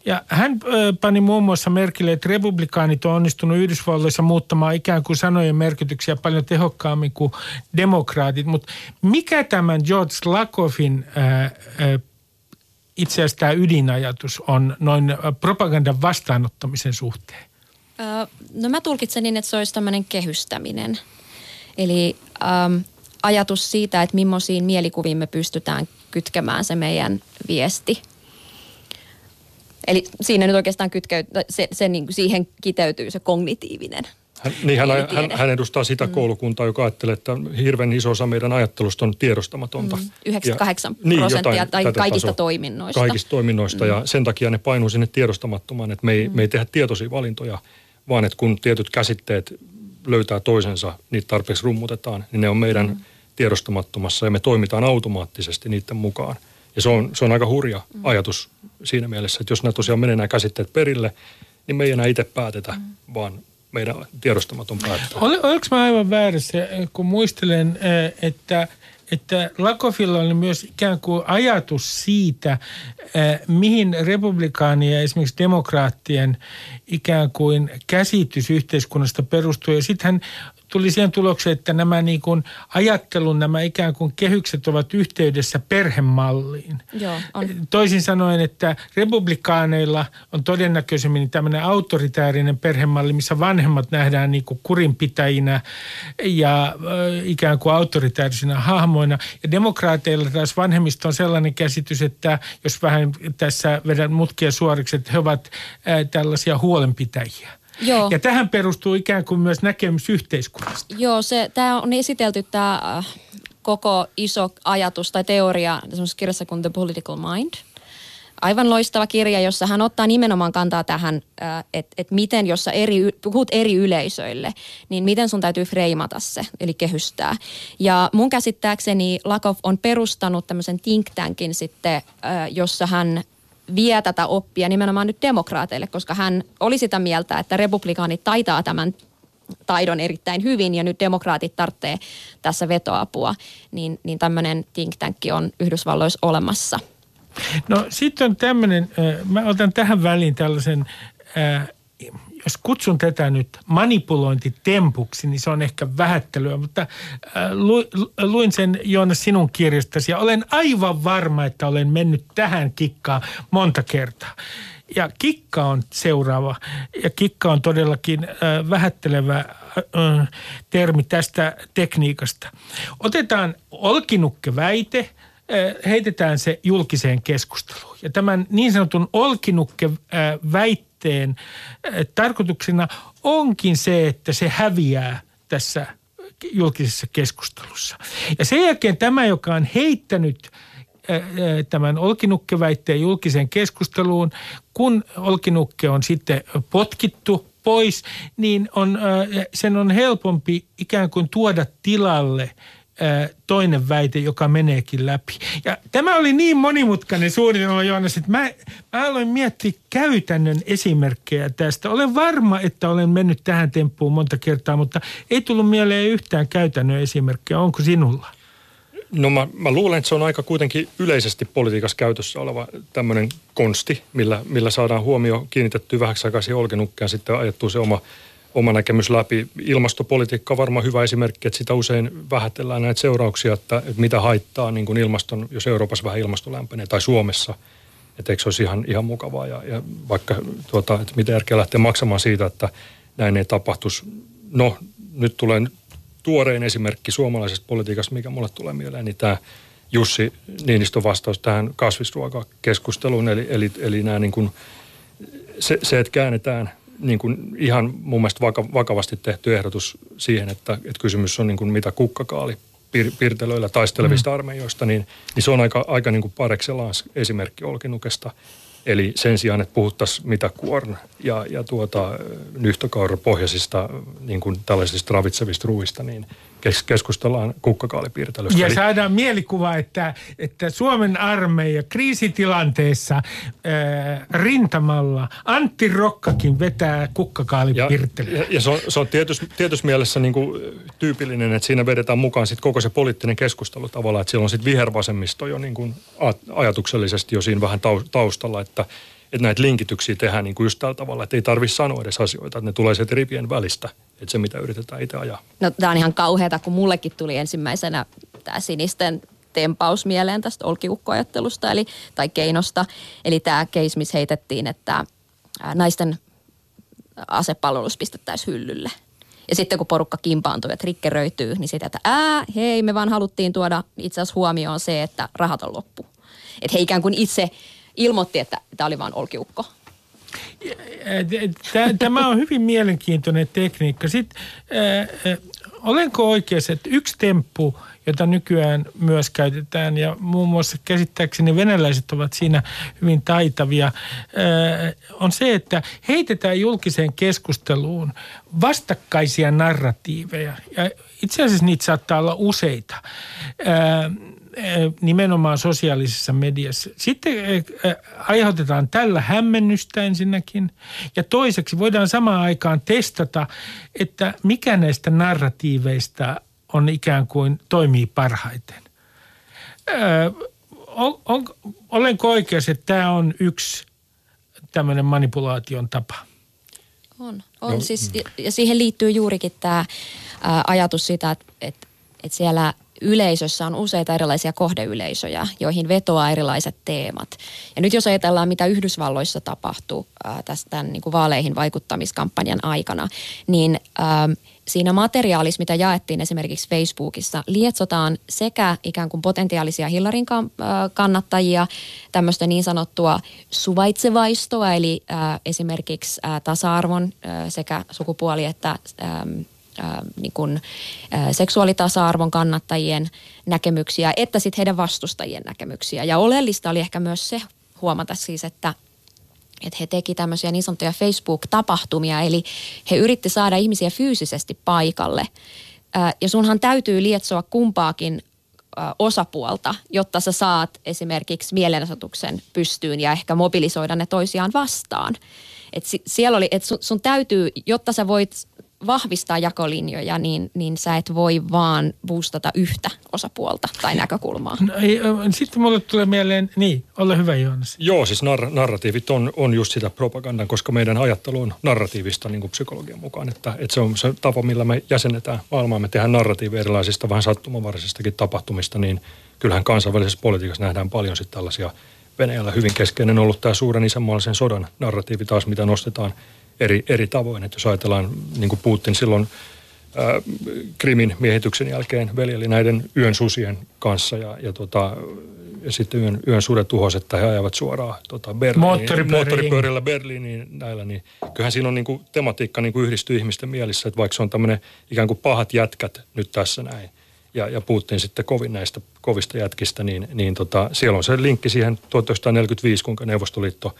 Ja hän pani muun muassa merkille, että republikaanit on onnistunut Yhdysvalloissa muuttamaan ikään kuin sanojen merkityksiä paljon tehokkaammin kuin demokraatit. Mutta mikä tämän George Lakoffin itse asiassa tämä ydinajatus on noin propagandan vastaanottamisen suhteen? No mä tulkitsen niin, että se olisi tämmöinen kehystäminen. Eli ähm, ajatus siitä, että millaisiin mielikuviin me pystytään kytkemään se meidän viesti. Eli siinä nyt oikeastaan kytkeyt, se, se niin siihen kiteytyy se kognitiivinen hän, niin hän, hän, hän edustaa sitä mm. koulukuntaa, joka ajattelee, että hirveän iso osa meidän ajattelusta on tiedostamatonta. Mm. 98 ja, prosenttia niin, tai kaikista tasoa, toiminnoista. Kaikista toiminnoista mm. ja sen takia ne painuu sinne tiedostamattomaan, että me ei, mm. me ei tehdä tietoisia valintoja, vaan että kun tietyt käsitteet löytää toisensa, niitä tarpeeksi rummutetaan, niin ne on meidän mm. tiedostamattomassa ja me toimitaan automaattisesti niiden mukaan. Ja se on, se on aika hurja mm. ajatus siinä mielessä, että jos nämä tosiaan menee nämä käsitteet perille, niin me ei enää itse päätetä, mm. vaan meidän tiedostamaton päättää. Ol, oliko mä aivan väärässä, kun muistelen, että että Lakofilla oli myös ikään kuin ajatus siitä, mihin republikaanien ja esimerkiksi demokraattien ikään kuin käsitys yhteiskunnasta perustuu. Ja sitten hän tuli siihen tulokseen, että nämä niin kuin ajattelun, nämä ikään kuin kehykset ovat yhteydessä perhemalliin. Joo, on. Toisin sanoen, että republikaaneilla on todennäköisemmin tämmöinen autoritäärinen perhemalli, missä vanhemmat nähdään niin kuin kurinpitäjinä ja ikään kuin autoritäärisinä hahmoina. Ja demokraateilla taas vanhemmista on sellainen käsitys, että jos vähän tässä vedän mutkia suoriksi, että he ovat tällaisia huolenpitäjiä. Joo. Ja tähän perustuu ikään kuin myös näkemys yhteiskunnasta. Joo, se, tämä on esitelty tämä äh, koko iso ajatus tai teoria semmoisessa kirjassa kuin The Political Mind. Aivan loistava kirja, jossa hän ottaa nimenomaan kantaa tähän, äh, että et miten, jos sä eri, puhut eri yleisöille, niin miten sun täytyy freimata se, eli kehystää. Ja mun käsittääkseni Lakov on perustanut tämmöisen think tankin sitten, äh, jossa hän vie tätä oppia nimenomaan nyt demokraateille, koska hän oli sitä mieltä, että republikaanit taitaa tämän taidon erittäin hyvin ja nyt demokraatit tarvitsee tässä vetoapua, niin, niin tämmöinen think tankki on Yhdysvalloissa olemassa. No sitten on tämmöinen, mä otan tähän väliin tällaisen, äh, jos kutsun tätä nyt manipulointitempuksi, niin se on ehkä vähättelyä, mutta äh, lu, luin sen Joonas sinun kirjastasi ja olen aivan varma, että olen mennyt tähän kikkaan monta kertaa. Ja kikka on seuraava, ja kikka on todellakin äh, vähättelevä äh, termi tästä tekniikasta. Otetaan olkinukkeväite, äh, heitetään se julkiseen keskusteluun. Ja tämän niin sanotun olkinukkeväitteen äh, tarkoituksena onkin se, että se häviää tässä julkisessa keskustelussa. Ja sen jälkeen tämä, joka on heittänyt äh, äh, tämän olkinukkeväitteen julkiseen keskusteluun, kun olkinukke on sitten potkittu pois, niin on, äh, sen on helpompi ikään kuin tuoda tilalle äh, toinen väite, joka meneekin läpi. Ja tämä oli niin monimutkainen suunnitelma, Joonas, että mä, mä aloin miettiä käytännön esimerkkejä tästä. Olen varma, että olen mennyt tähän temppuun monta kertaa, mutta ei tullut mieleen yhtään käytännön esimerkkejä. Onko sinulla? No mä, mä luulen, että se on aika kuitenkin yleisesti politiikassa käytössä oleva tämmöinen konsti, millä, millä saadaan huomio kiinnitettyä vähäksi aikaa siihen olkenukkeen sitten ajettua se oma, oma näkemys läpi. Ilmastopolitiikka on varmaan hyvä esimerkki, että sitä usein vähätellään näitä seurauksia, että, että mitä haittaa niin kuin ilmaston, jos Euroopassa vähän ilmasto lämpenee tai Suomessa. Että eikö se olisi ihan, ihan mukavaa ja, ja vaikka tuota, että mitä järkeä lähteä maksamaan siitä, että näin ei tapahtuisi. No nyt tulee tuorein esimerkki suomalaisesta politiikasta, mikä mulle tulee mieleen, niin tämä Jussi Niinistön vastaus tähän kasvisruokakeskusteluun. Eli, eli, eli nämä niin kuin, se, se, että käännetään niin kuin ihan mun mielestä vakavasti tehty ehdotus siihen, että, että kysymys on niin kuin mitä kukkakaali pir, pirtelöillä taistelevista mm. armeijoista, niin, niin se on aika, aika niin kuin pareksellaan esimerkki Olkinukesta. Eli sen sijaan, että puhuttaisiin mitä kuorn ja, ja tuota, nyhtökaurapohjaisista niin kuin tällaisista ravitsevista ruuista, niin keskustellaan kukkakaalipiirtelystä. Ja Eli- saadaan mielikuva, että, että Suomen armeija kriisitilanteessa äh, rintamalla Antti Rokkakin vetää Ja, kukkakaalipirttelyä. ja, ja se on, se on tietyssä, tietyssä mielessä niin kuin tyypillinen, että siinä vedetään mukaan sit koko se poliittinen keskustelu tavallaan, että siellä on sitten vihervasemmisto jo niin kuin ajatuksellisesti jo siinä vähän tau- taustalla, että, että näitä linkityksiä tehdään niin kuin just tällä tavalla, että ei tarvitse sanoa edes asioita, että ne tulee sieltä ripien välistä, että se mitä yritetään itse ajaa. No tämä on ihan kauheata, kun mullekin tuli ensimmäisenä tämä sinisten tempaus mieleen tästä olkiukkoajattelusta eli, tai keinosta. Eli tämä case, missä heitettiin, että naisten asepalvelus pistettäisiin hyllylle. Ja sitten kun porukka kimpaantuu ja trikkeröityy, niin sitten, että ää, hei, me vaan haluttiin tuoda itse asiassa huomioon se, että rahat on loppu. Että he ikään kuin itse ilmoitti, että tämä oli vaan olkiukko. Tä- Tämä on hyvin mielenkiintoinen tekniikka. Sitten, olenko oikeassa, että yksi temppu, jota nykyään myös käytetään, ja muun muassa käsittääkseni venäläiset ovat siinä hyvin taitavia, on se, että heitetään julkiseen keskusteluun vastakkaisia narratiiveja. Ja itse asiassa niitä saattaa olla useita. Äh, nimenomaan sosiaalisessa mediassa. Sitten äh, aiheutetaan tällä hämmennystä ensinnäkin. Ja toiseksi voidaan samaan aikaan testata, että mikä näistä narratiiveista on ikään kuin toimii parhaiten. Ö, on, on, olenko oikeassa, että tämä on yksi tämmöinen manipulaation tapa? On, on no, siis, ja siihen liittyy juurikin tämä ajatus sitä, että, että, että siellä yleisössä on useita erilaisia kohdeyleisöjä, joihin vetoaa erilaiset teemat. Ja nyt jos ajatellaan, mitä Yhdysvalloissa tapahtuu ää, tästä niin kuin vaaleihin vaikuttamiskampanjan aikana, niin ää, siinä materiaalissa, mitä jaettiin esimerkiksi Facebookissa, lietsotaan sekä ikään kuin potentiaalisia Hillaryn kannattajia, tämmöistä niin sanottua suvaitsevaistoa, eli ää, esimerkiksi ää, tasa-arvon sekä sukupuoli- että niin kuin, seksuaalitasa-arvon kannattajien näkemyksiä, että sitten heidän vastustajien näkemyksiä. Ja oleellista oli ehkä myös se huomata siis, että että he teki tämmöisiä niin sanottuja Facebook-tapahtumia, eli he yritti saada ihmisiä fyysisesti paikalle. Ja sunhan täytyy lietsoa kumpaakin osapuolta, jotta sä saat esimerkiksi mielenosoituksen pystyyn ja ehkä mobilisoida ne toisiaan vastaan. Et siellä oli, että sun, sun täytyy, jotta sä voit vahvistaa jakolinjoja, niin, niin sä et voi vaan boostata yhtä osapuolta tai näkökulmaa. No, ei, sitten mulle tulee mieleen, niin, ole hyvä Joonas. Joo, siis nar- narratiivit on, on just sitä propagandaa, koska meidän ajattelu on narratiivista niin kuin psykologian mukaan. Että, että se on se tapa, millä me jäsennetään maailmaa. Me tehdään narratiivi erilaisista vähän sattumanvaraisistakin tapahtumista, niin kyllähän kansainvälisessä politiikassa nähdään paljon sitten tällaisia Venäjällä hyvin keskeinen ollut tämä suuren isänmaallisen sodan narratiivi taas, mitä nostetaan – eri, eri tavoin. Että jos ajatellaan, niin kuin Putin silloin ää, Krimin miehityksen jälkeen veljeli näiden yön susien kanssa ja, ja, tota, ja sitten yön, yön sudet tuhos, että he ajavat suoraan tota Berliiniin, moottoripyörillä Berliiniin näillä, niin kyllähän siinä on niin kuin, tematiikka niin kuin yhdistyy ihmisten mielissä, että vaikka se on tämmöinen ikään kuin pahat jätkät nyt tässä näin, ja, ja puhuttiin sitten kovin näistä kovista jätkistä, niin, niin tota, siellä on se linkki siihen 1945, kuinka Neuvostoliitto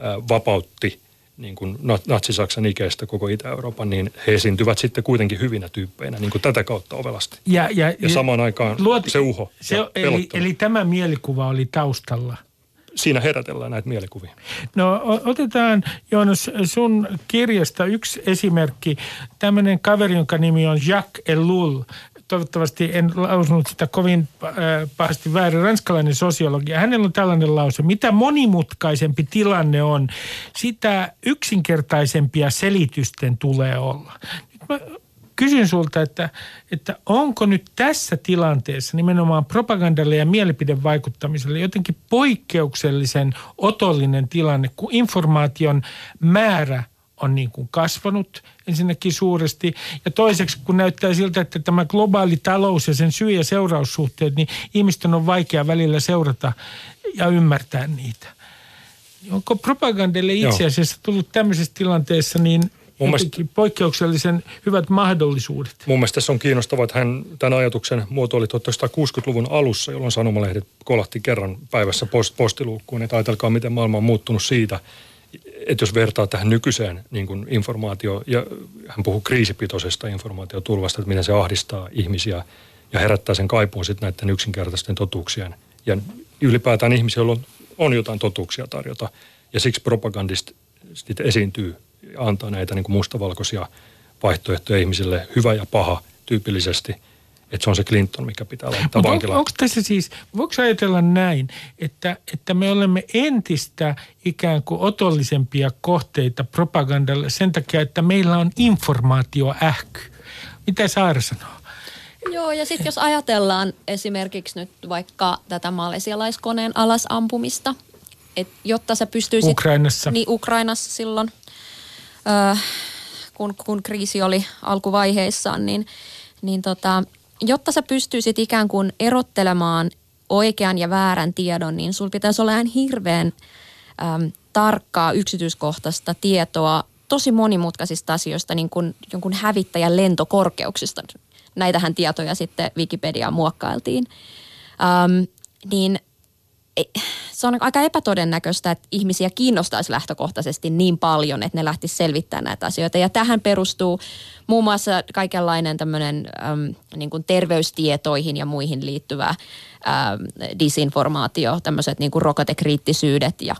ää, vapautti niin kuin natsi-Saksan ikäistä koko Itä-Euroopan, niin he esiintyvät sitten kuitenkin hyvinä tyyppeinä niin kuin tätä kautta ovelasti. Ja, ja, ja samaan aikaan luot, se uho se, eli, eli tämä mielikuva oli taustalla? Siinä herätellään näitä mielikuvia. No otetaan Joonas sun kirjasta yksi esimerkki. Tämmöinen kaveri, jonka nimi on Jacques Ellul toivottavasti en lausunut sitä kovin äh, pahasti väärin, ranskalainen sosiologi. Hänellä on tällainen lause, mitä monimutkaisempi tilanne on, sitä yksinkertaisempia selitysten tulee olla. Nyt mä kysyn sulta, että, että onko nyt tässä tilanteessa nimenomaan propagandalle ja mielipidevaikuttamiselle jotenkin poikkeuksellisen otollinen tilanne, kun informaation määrä – on niin kuin kasvanut ensinnäkin suuresti. Ja toiseksi, kun näyttää siltä, että tämä globaali talous ja sen syy- ja seuraussuhteet, niin ihmisten on vaikea välillä seurata ja ymmärtää niitä. Onko propagandelle itse asiassa tullut tämmöisessä tilanteessa niin Mun mielestä, poikkeuksellisen hyvät mahdollisuudet. Mun mielestä tässä on kiinnostavaa, että hän tämän ajatuksen muotoili 1960-luvun alussa, jolloin sanomalehdet kolahti kerran päivässä post- postiluukkuun. Että ajatelkaa, miten maailma on muuttunut siitä – että jos vertaa tähän nykyiseen niin kuin informaatio, ja hän puhuu kriisipitoisesta informaatiotulvasta, että miten se ahdistaa ihmisiä ja herättää sen kaipuun sitten näiden yksinkertaisten totuuksien. Ja ylipäätään ihmisiä, on, on jotain totuuksia tarjota. Ja siksi propagandistit esiintyy ja antaa näitä niin kuin mustavalkoisia vaihtoehtoja ihmisille, hyvä ja paha tyypillisesti – että se on se Clinton, mikä pitää laittaa Mutta vankilaan. On, onko tässä siis, voiko ajatella näin, että, että me olemme entistä ikään kuin otollisempia kohteita propagandalle sen takia, että meillä on informaatioähky. Mitä Saara sanoo? Joo, ja sitten jos ajatellaan esimerkiksi nyt vaikka tätä malesialaiskoneen alasampumista, että jotta sä pystyisit... Ukrainassa. Niin, Ukrainassa silloin, äh, kun, kun kriisi oli alkuvaiheissaan, niin, niin tota, jotta sä pystyisit ikään kuin erottelemaan oikean ja väärän tiedon, niin sulla pitäisi olla ihan hirveän äm, tarkkaa yksityiskohtaista tietoa tosi monimutkaisista asioista, niin kuin jonkun hävittäjän lentokorkeuksista. Näitähän tietoja sitten Wikipediaan muokkailtiin. Äm, niin se on aika epätodennäköistä, että ihmisiä kiinnostaisi lähtökohtaisesti niin paljon, että ne lähtisi selvittämään näitä asioita. Ja tähän perustuu muun muassa kaikenlainen tämmöinen äm, niin kuin terveystietoihin ja muihin liittyvä äm, disinformaatio, tämmöiset niin kuin rokotekriittisyydet ja,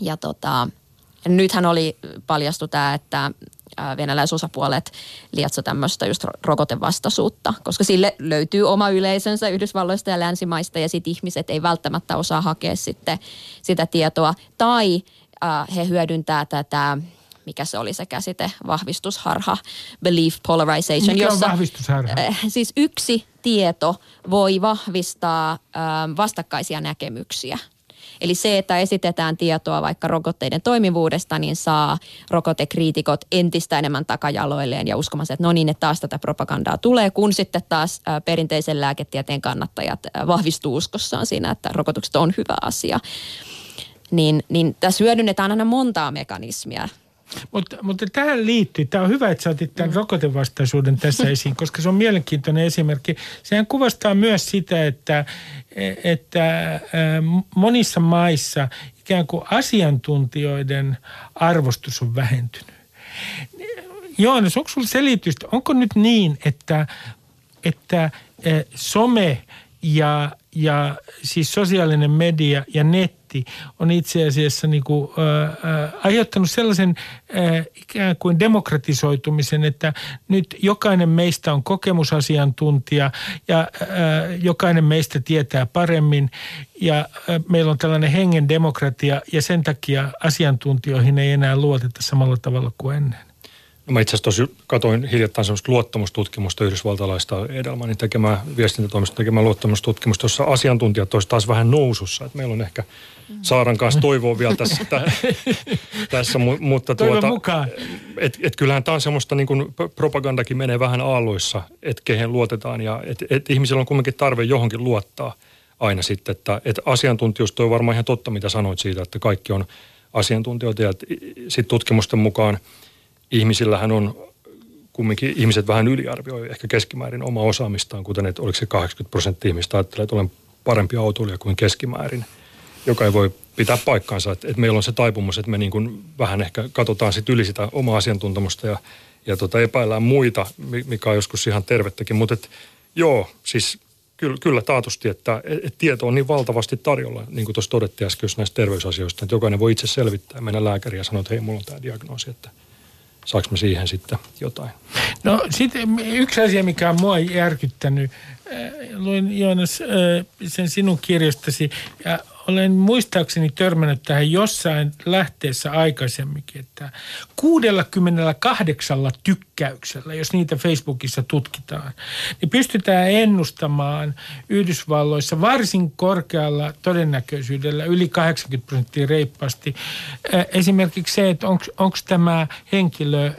ja tota, nythän oli paljastu tämä, että venäläisosapuolet lietso tämmöistä just rokotevastaisuutta, koska sille löytyy oma yleisönsä Yhdysvalloista ja länsimaista ja sitten ihmiset ei välttämättä osaa hakea sitten sitä tietoa. Tai äh, he hyödyntää tätä mikä se oli se käsite, vahvistusharha, belief polarization. Mikä on jossa, vahvistusharha? Äh, siis yksi tieto voi vahvistaa äh, vastakkaisia näkemyksiä. Eli se, että esitetään tietoa vaikka rokotteiden toimivuudesta, niin saa rokotekriitikot entistä enemmän takajaloilleen ja uskomaan, että no niin, että taas tätä propagandaa tulee, kun sitten taas perinteisen lääketieteen kannattajat vahvistuu uskossaan siinä, että rokotukset on hyvä asia. Niin, niin tässä hyödynnetään aina montaa mekanismia mutta, mutta tähän liittyy, tämä on hyvä, että sä otit tämän mm. rokotevastaisuuden tässä esiin, koska se on mielenkiintoinen esimerkki. Sehän kuvastaa myös sitä, että, että monissa maissa ikään kuin asiantuntijoiden arvostus on vähentynyt. Joonas, onko sinulla selitystä? Onko nyt niin, että, että some ja, ja siis sosiaalinen media ja netti on itse asiassa niin kuin, äh, aiheuttanut sellaisen äh, ikään kuin demokratisoitumisen, että nyt jokainen meistä on kokemusasiantuntija ja äh, jokainen meistä tietää paremmin ja äh, meillä on tällainen hengen demokratia ja sen takia asiantuntijoihin ei enää luoteta samalla tavalla kuin ennen. No mä itse asiassa katoin hiljattain semmoista luottamustutkimusta yhdysvaltalaista Edelmanin tekemää viestintätoimista tekemään luottamustutkimusta, jossa asiantuntijat olisivat taas vähän nousussa. Et meillä on ehkä Saaran kanssa toivoa vielä tässä, tä, tässä mutta tuota, mukaan. Et, et kyllähän tämä on semmoista niin kuin propagandakin menee vähän aalloissa, että kehen luotetaan ja että et ihmisillä on kuitenkin tarve johonkin luottaa aina sitten, että et asiantuntijuus on varmaan ihan totta, mitä sanoit siitä, että kaikki on asiantuntijoita ja sitten tutkimusten mukaan – ihmisillähän on kumminkin ihmiset vähän yliarvioi ehkä keskimäärin oma osaamistaan, kuten että oliko se 80 prosenttia ihmistä ajattelee, että olen parempi autoilija kuin keskimäärin, joka ei voi pitää paikkaansa. Että, että meillä on se taipumus, että me niin kuin vähän ehkä katsotaan sit yli sitä omaa asiantuntemusta ja, ja tota epäillään muita, mikä on joskus ihan tervettäkin. Mutta joo, siis kyllä, kyllä taatusti, että et tieto on niin valtavasti tarjolla, niin kuin tuossa todettiin äsken näistä terveysasioista, että jokainen voi itse selvittää, mennä lääkäriin ja sanoa, että hei, mulla on tämä diagnoosi, että – saanko mä siihen sitten jotain? No sitten yksi asia, mikä on mua järkyttänyt, äh, luin Joonas äh, sen sinun kirjastasi ja olen muistaakseni törmännyt tähän jossain lähteessä aikaisemminkin, että 68 tykkäyksellä, jos niitä Facebookissa tutkitaan, niin pystytään ennustamaan Yhdysvalloissa varsin korkealla todennäköisyydellä yli 80 prosenttia reippaasti. Esimerkiksi se, että onko tämä henkilö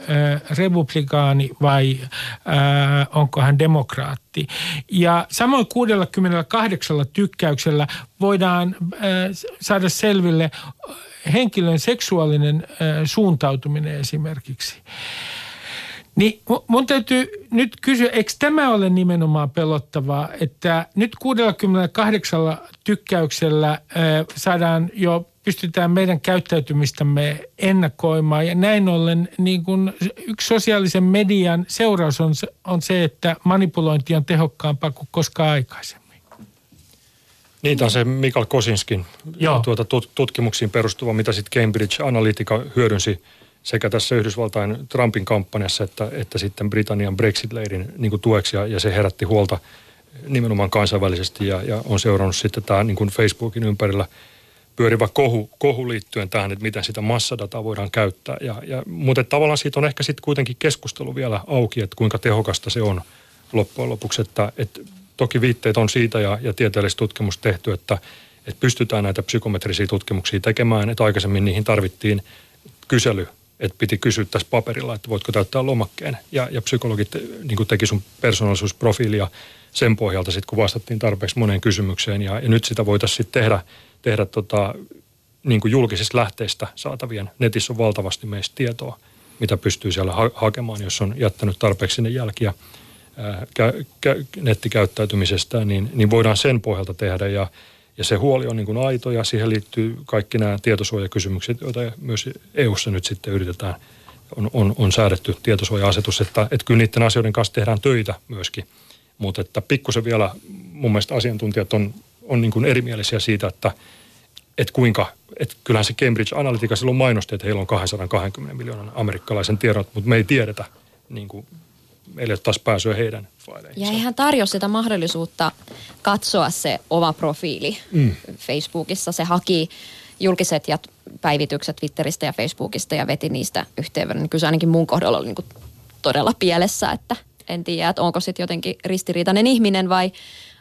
republikaani vai onko hän demokraatti. Ja samoin 68 tykkäyksellä voidaan saada selville henkilön seksuaalinen suuntautuminen esimerkiksi. Niin mun täytyy nyt kysyä, eikö tämä ole nimenomaan pelottavaa, että nyt 68 tykkäyksellä saadaan jo, pystytään meidän käyttäytymistämme ennakoimaan ja näin ollen niin kun yksi sosiaalisen median seuraus on, on se, että manipulointi on tehokkaampaa kuin koskaan aikaisemmin. Niin, tämä on se Mikael Kosinskin Joo. Tuota, tutkimuksiin perustuva, mitä sitten Cambridge Analytica hyödynsi sekä tässä Yhdysvaltain Trumpin kampanjassa että, että sitten Britannian Brexit-leirin niin tueksi ja, ja se herätti huolta nimenomaan kansainvälisesti ja, ja on seurannut sitten tämä niin kuin Facebookin ympärillä pyörivä kohu, kohu liittyen tähän, että miten sitä massadataa voidaan käyttää. Ja, ja, mutta tavallaan siitä on ehkä sitten kuitenkin keskustelu vielä auki, että kuinka tehokasta se on loppujen lopuksi, että, että toki viitteet on siitä ja, ja tieteellistä tutkimusta tehty, että, että pystytään näitä psykometrisiä tutkimuksia tekemään, että aikaisemmin niihin tarvittiin kysely, että piti kysyä tässä paperilla, että voitko täyttää lomakkeen. Ja, ja psykologit niin teki sun persoonallisuusprofiilia sen pohjalta sitten, kun vastattiin tarpeeksi moneen kysymykseen. Ja, ja nyt sitä voitaisiin tehdä, tehdä tota, niin kuin julkisista lähteistä saatavien. Netissä on valtavasti meistä tietoa, mitä pystyy siellä ha- hakemaan, jos on jättänyt tarpeeksi sinne jälkiä kä- kä- nettikäyttäytymisestään, niin, niin voidaan sen pohjalta tehdä ja, ja se huoli on niin kuin aito ja siihen liittyy kaikki nämä tietosuojakysymykset, joita myös EU-ssa nyt sitten yritetään, on, on, on säädetty tietosuoja-asetus, että, että kyllä niiden asioiden kanssa tehdään töitä myöskin. Mutta että pikkusen vielä mun mielestä asiantuntijat on, on niin kuin erimielisiä siitä, että, että kuinka, että kyllähän se Cambridge Analytica silloin mainosti, että heillä on 220 miljoonan amerikkalaisen tiedot, mutta me ei tiedetä niin kuin meille taas pääsyä heidän faileihinsa. Ja ihan tarjosi sitä mahdollisuutta katsoa se oma profiili mm. Facebookissa. Se haki julkiset ja päivitykset Twitteristä ja Facebookista ja veti niistä yhteenvedon. Kyllä se ainakin mun kohdalla oli niin kuin todella pielessä, että en tiedä, että onko sitten jotenkin ristiriitainen ihminen vai,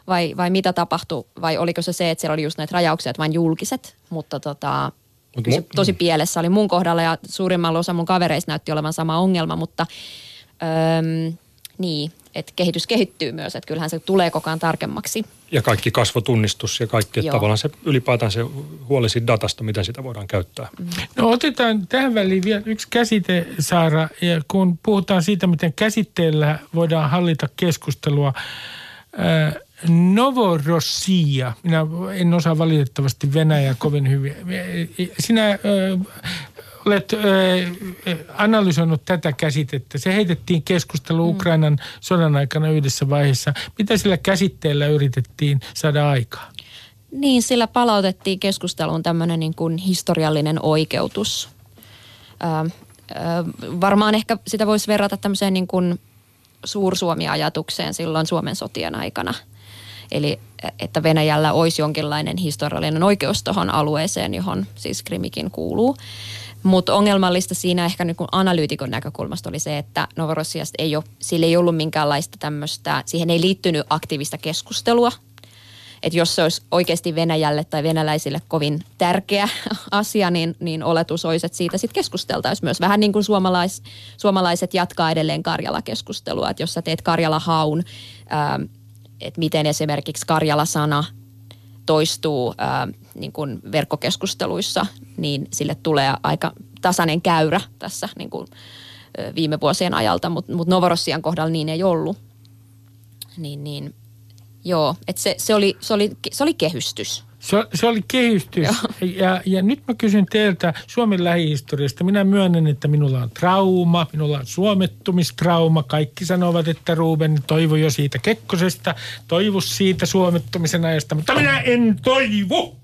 vai, vai mitä tapahtui, vai oliko se se, että siellä oli just näitä rajauksia, että vain julkiset, mutta tota, Mut kyllä se tosi pielessä oli mun kohdalla ja suurimmalla osa mun kavereista näytti olevan sama ongelma, mutta öm, niin, että kehitys kehittyy myös, että kyllähän se tulee koko ajan tarkemmaksi. Ja kaikki kasvotunnistus ja kaikki, että tavallaan se ylipäätään se huoli siitä datasta, miten sitä voidaan käyttää. No otetaan tähän väliin vielä yksi käsite, Saara, ja kun puhutaan siitä, miten käsitteellä voidaan hallita keskustelua. Ää, Novorossia, minä en osaa valitettavasti Venäjää kovin hyvin. Sinä ää, olet ää, analysoinut tätä käsitettä. Se heitettiin keskustelu Ukrainan sodan aikana yhdessä vaiheessa. Mitä sillä käsitteellä yritettiin saada aikaan? Niin, sillä palautettiin keskusteluun tämmöinen niin kuin historiallinen oikeutus. Ö, ö, varmaan ehkä sitä voisi verrata tämmöiseen niin kuin suursuomi-ajatukseen silloin Suomen sotien aikana. Eli että Venäjällä olisi jonkinlainen historiallinen oikeus tuohon alueeseen, johon siis Krimikin kuuluu. Mutta ongelmallista siinä ehkä niin kuin analyytikon näkökulmasta oli se, että Novorossiasta ei ole, sillä ei ollut minkäänlaista tämmöistä, siihen ei liittynyt aktiivista keskustelua että jos se olisi oikeasti Venäjälle tai venäläisille kovin tärkeä asia, niin, niin oletus olisi, että siitä sitten keskusteltaisiin myös. Vähän niin kuin suomalais, suomalaiset jatkaa edelleen Karjala-keskustelua, että jos sä teet Karjala-haun, ää, että miten esimerkiksi Karjala-sana toistuu ää, niin kuin verkkokeskusteluissa, niin sille tulee aika tasainen käyrä tässä niin kuin, viime vuosien ajalta, mutta mut Novorossian kohdalla niin ei ollut. Niin, niin Joo, että se, se, oli, se, oli, se oli kehystys. Se, se oli kehystys. Ja, ja nyt mä kysyn teiltä Suomen lähihistoriasta. Minä myönnän, että minulla on trauma, minulla on suomettumistrauma. Kaikki sanovat, että Ruben toivo jo siitä Kekkosesta, toivu siitä suomettumisen ajasta, mutta minä en toivu.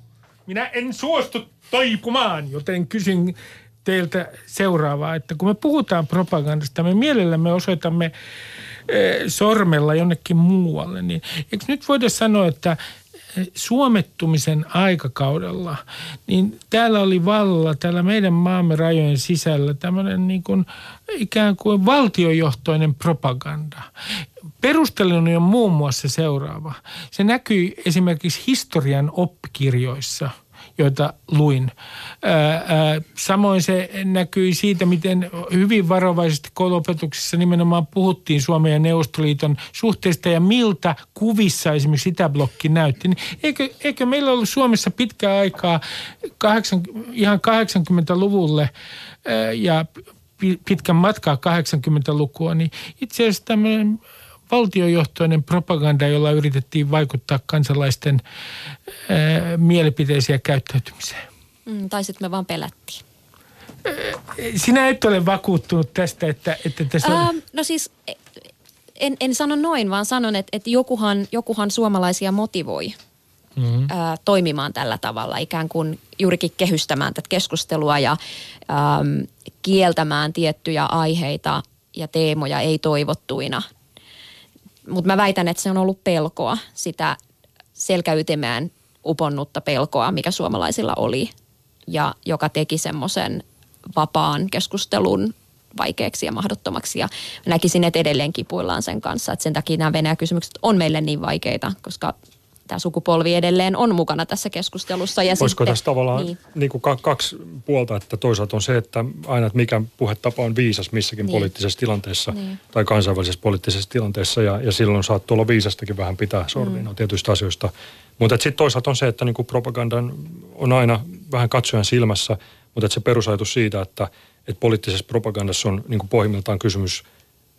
Minä en suostu toipumaan, joten kysyn teiltä seuraavaa, että kun me puhutaan propagandasta, me mielellämme osoitamme eh, sormella jonnekin muualle, niin eikö nyt voida sanoa, että suomettumisen aikakaudella, niin täällä oli vallalla, täällä meidän maamme rajojen sisällä tämmöinen niin kuin ikään kuin valtiojohtoinen propaganda. Perusteluni on muun muassa seuraava. Se näkyy esimerkiksi historian oppikirjoissa – joita luin. Samoin se näkyi siitä, miten hyvin varovaisesti kouluopetuksessa nimenomaan puhuttiin Suomen ja Neuvostoliiton suhteista ja miltä kuvissa esimerkiksi Itäblokki näytti. Niin eikö, eikö meillä ollut Suomessa pitkä aikaa kahdeksan, ihan 80-luvulle ää, ja pi- pitkän matkaa 80-lukua, niin itse asiassa tämmöinen valtiojohtoinen propaganda, jolla yritettiin vaikuttaa kansalaisten ää, mielipiteisiin ja käyttäytymiseen. Mm, tai sitten me vaan pelättiin. Sinä et ole vakuuttunut tästä, että, että tässä on... Ähm, no siis en, en sano noin, vaan sanon, että, että jokuhan, jokuhan suomalaisia motivoi mm-hmm. ää, toimimaan tällä tavalla, ikään kuin juurikin kehystämään tätä keskustelua ja äm, kieltämään tiettyjä aiheita ja teemoja ei toivottuina. Mutta mä väitän, että se on ollut pelkoa, sitä selkäytemään uponnutta pelkoa, mikä suomalaisilla oli ja joka teki semmoisen vapaan keskustelun vaikeaksi ja mahdottomaksi. Ja näkisin, että edelleen kipuillaan sen kanssa, että sen takia nämä Venäjä-kysymykset on meille niin vaikeita, koska tämä sukupolvi edelleen on mukana tässä keskustelussa. Ja Olisiko sitten- tässä tavallaan Niin. niin. Kuin kaksi puolta, että toisaalta on se, että aina, että mikä puhetapa on viisas missäkin Niin. poliittisessa tilanteessa Niin. tai kansainvälisessä poliittisessa tilanteessa ja, ja silloin saattaa olla viisastakin vähän pitää sormiin mm. tietyistä asioista. Mutta sitten toisaalta on se, että niin kuin propagandan on aina vähän katsojan silmässä, mutta että se perusajatus siitä, että, että poliittisessa propagandassa on niin kuin pohjimmiltaan kysymys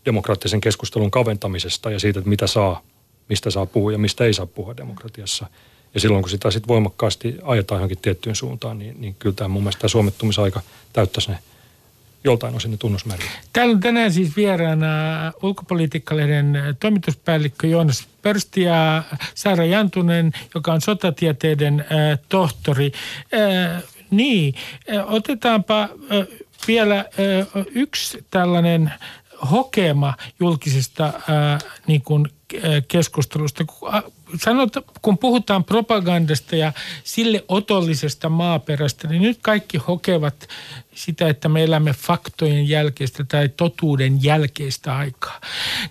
demokraattisen keskustelun kaventamisesta ja siitä, että mitä saa, mistä saa puhua ja mistä ei saa puhua demokratiassa. Ja silloin, kun sitä sitten voimakkaasti ajetaan johonkin tiettyyn suuntaan, niin, niin kyllä tämä mun mielestä tämä suomettumisaika täyttäisi ne joltain osin ne tunnusmerkit. Täällä on tänään siis vieraana ulkopolitiikkalehden toimituspäällikkö Joonas Pörsti ja Saara Jantunen, joka on sotatieteiden äh, tohtori. Äh, niin, äh, otetaanpa äh, vielä äh, yksi tällainen hokema julkisesta äh, niin kuin, keskustelusta. Sanot, kun puhutaan propagandasta ja sille otollisesta maaperästä, niin nyt kaikki hokevat sitä, että me elämme faktojen jälkeistä tai totuuden jälkeistä aikaa.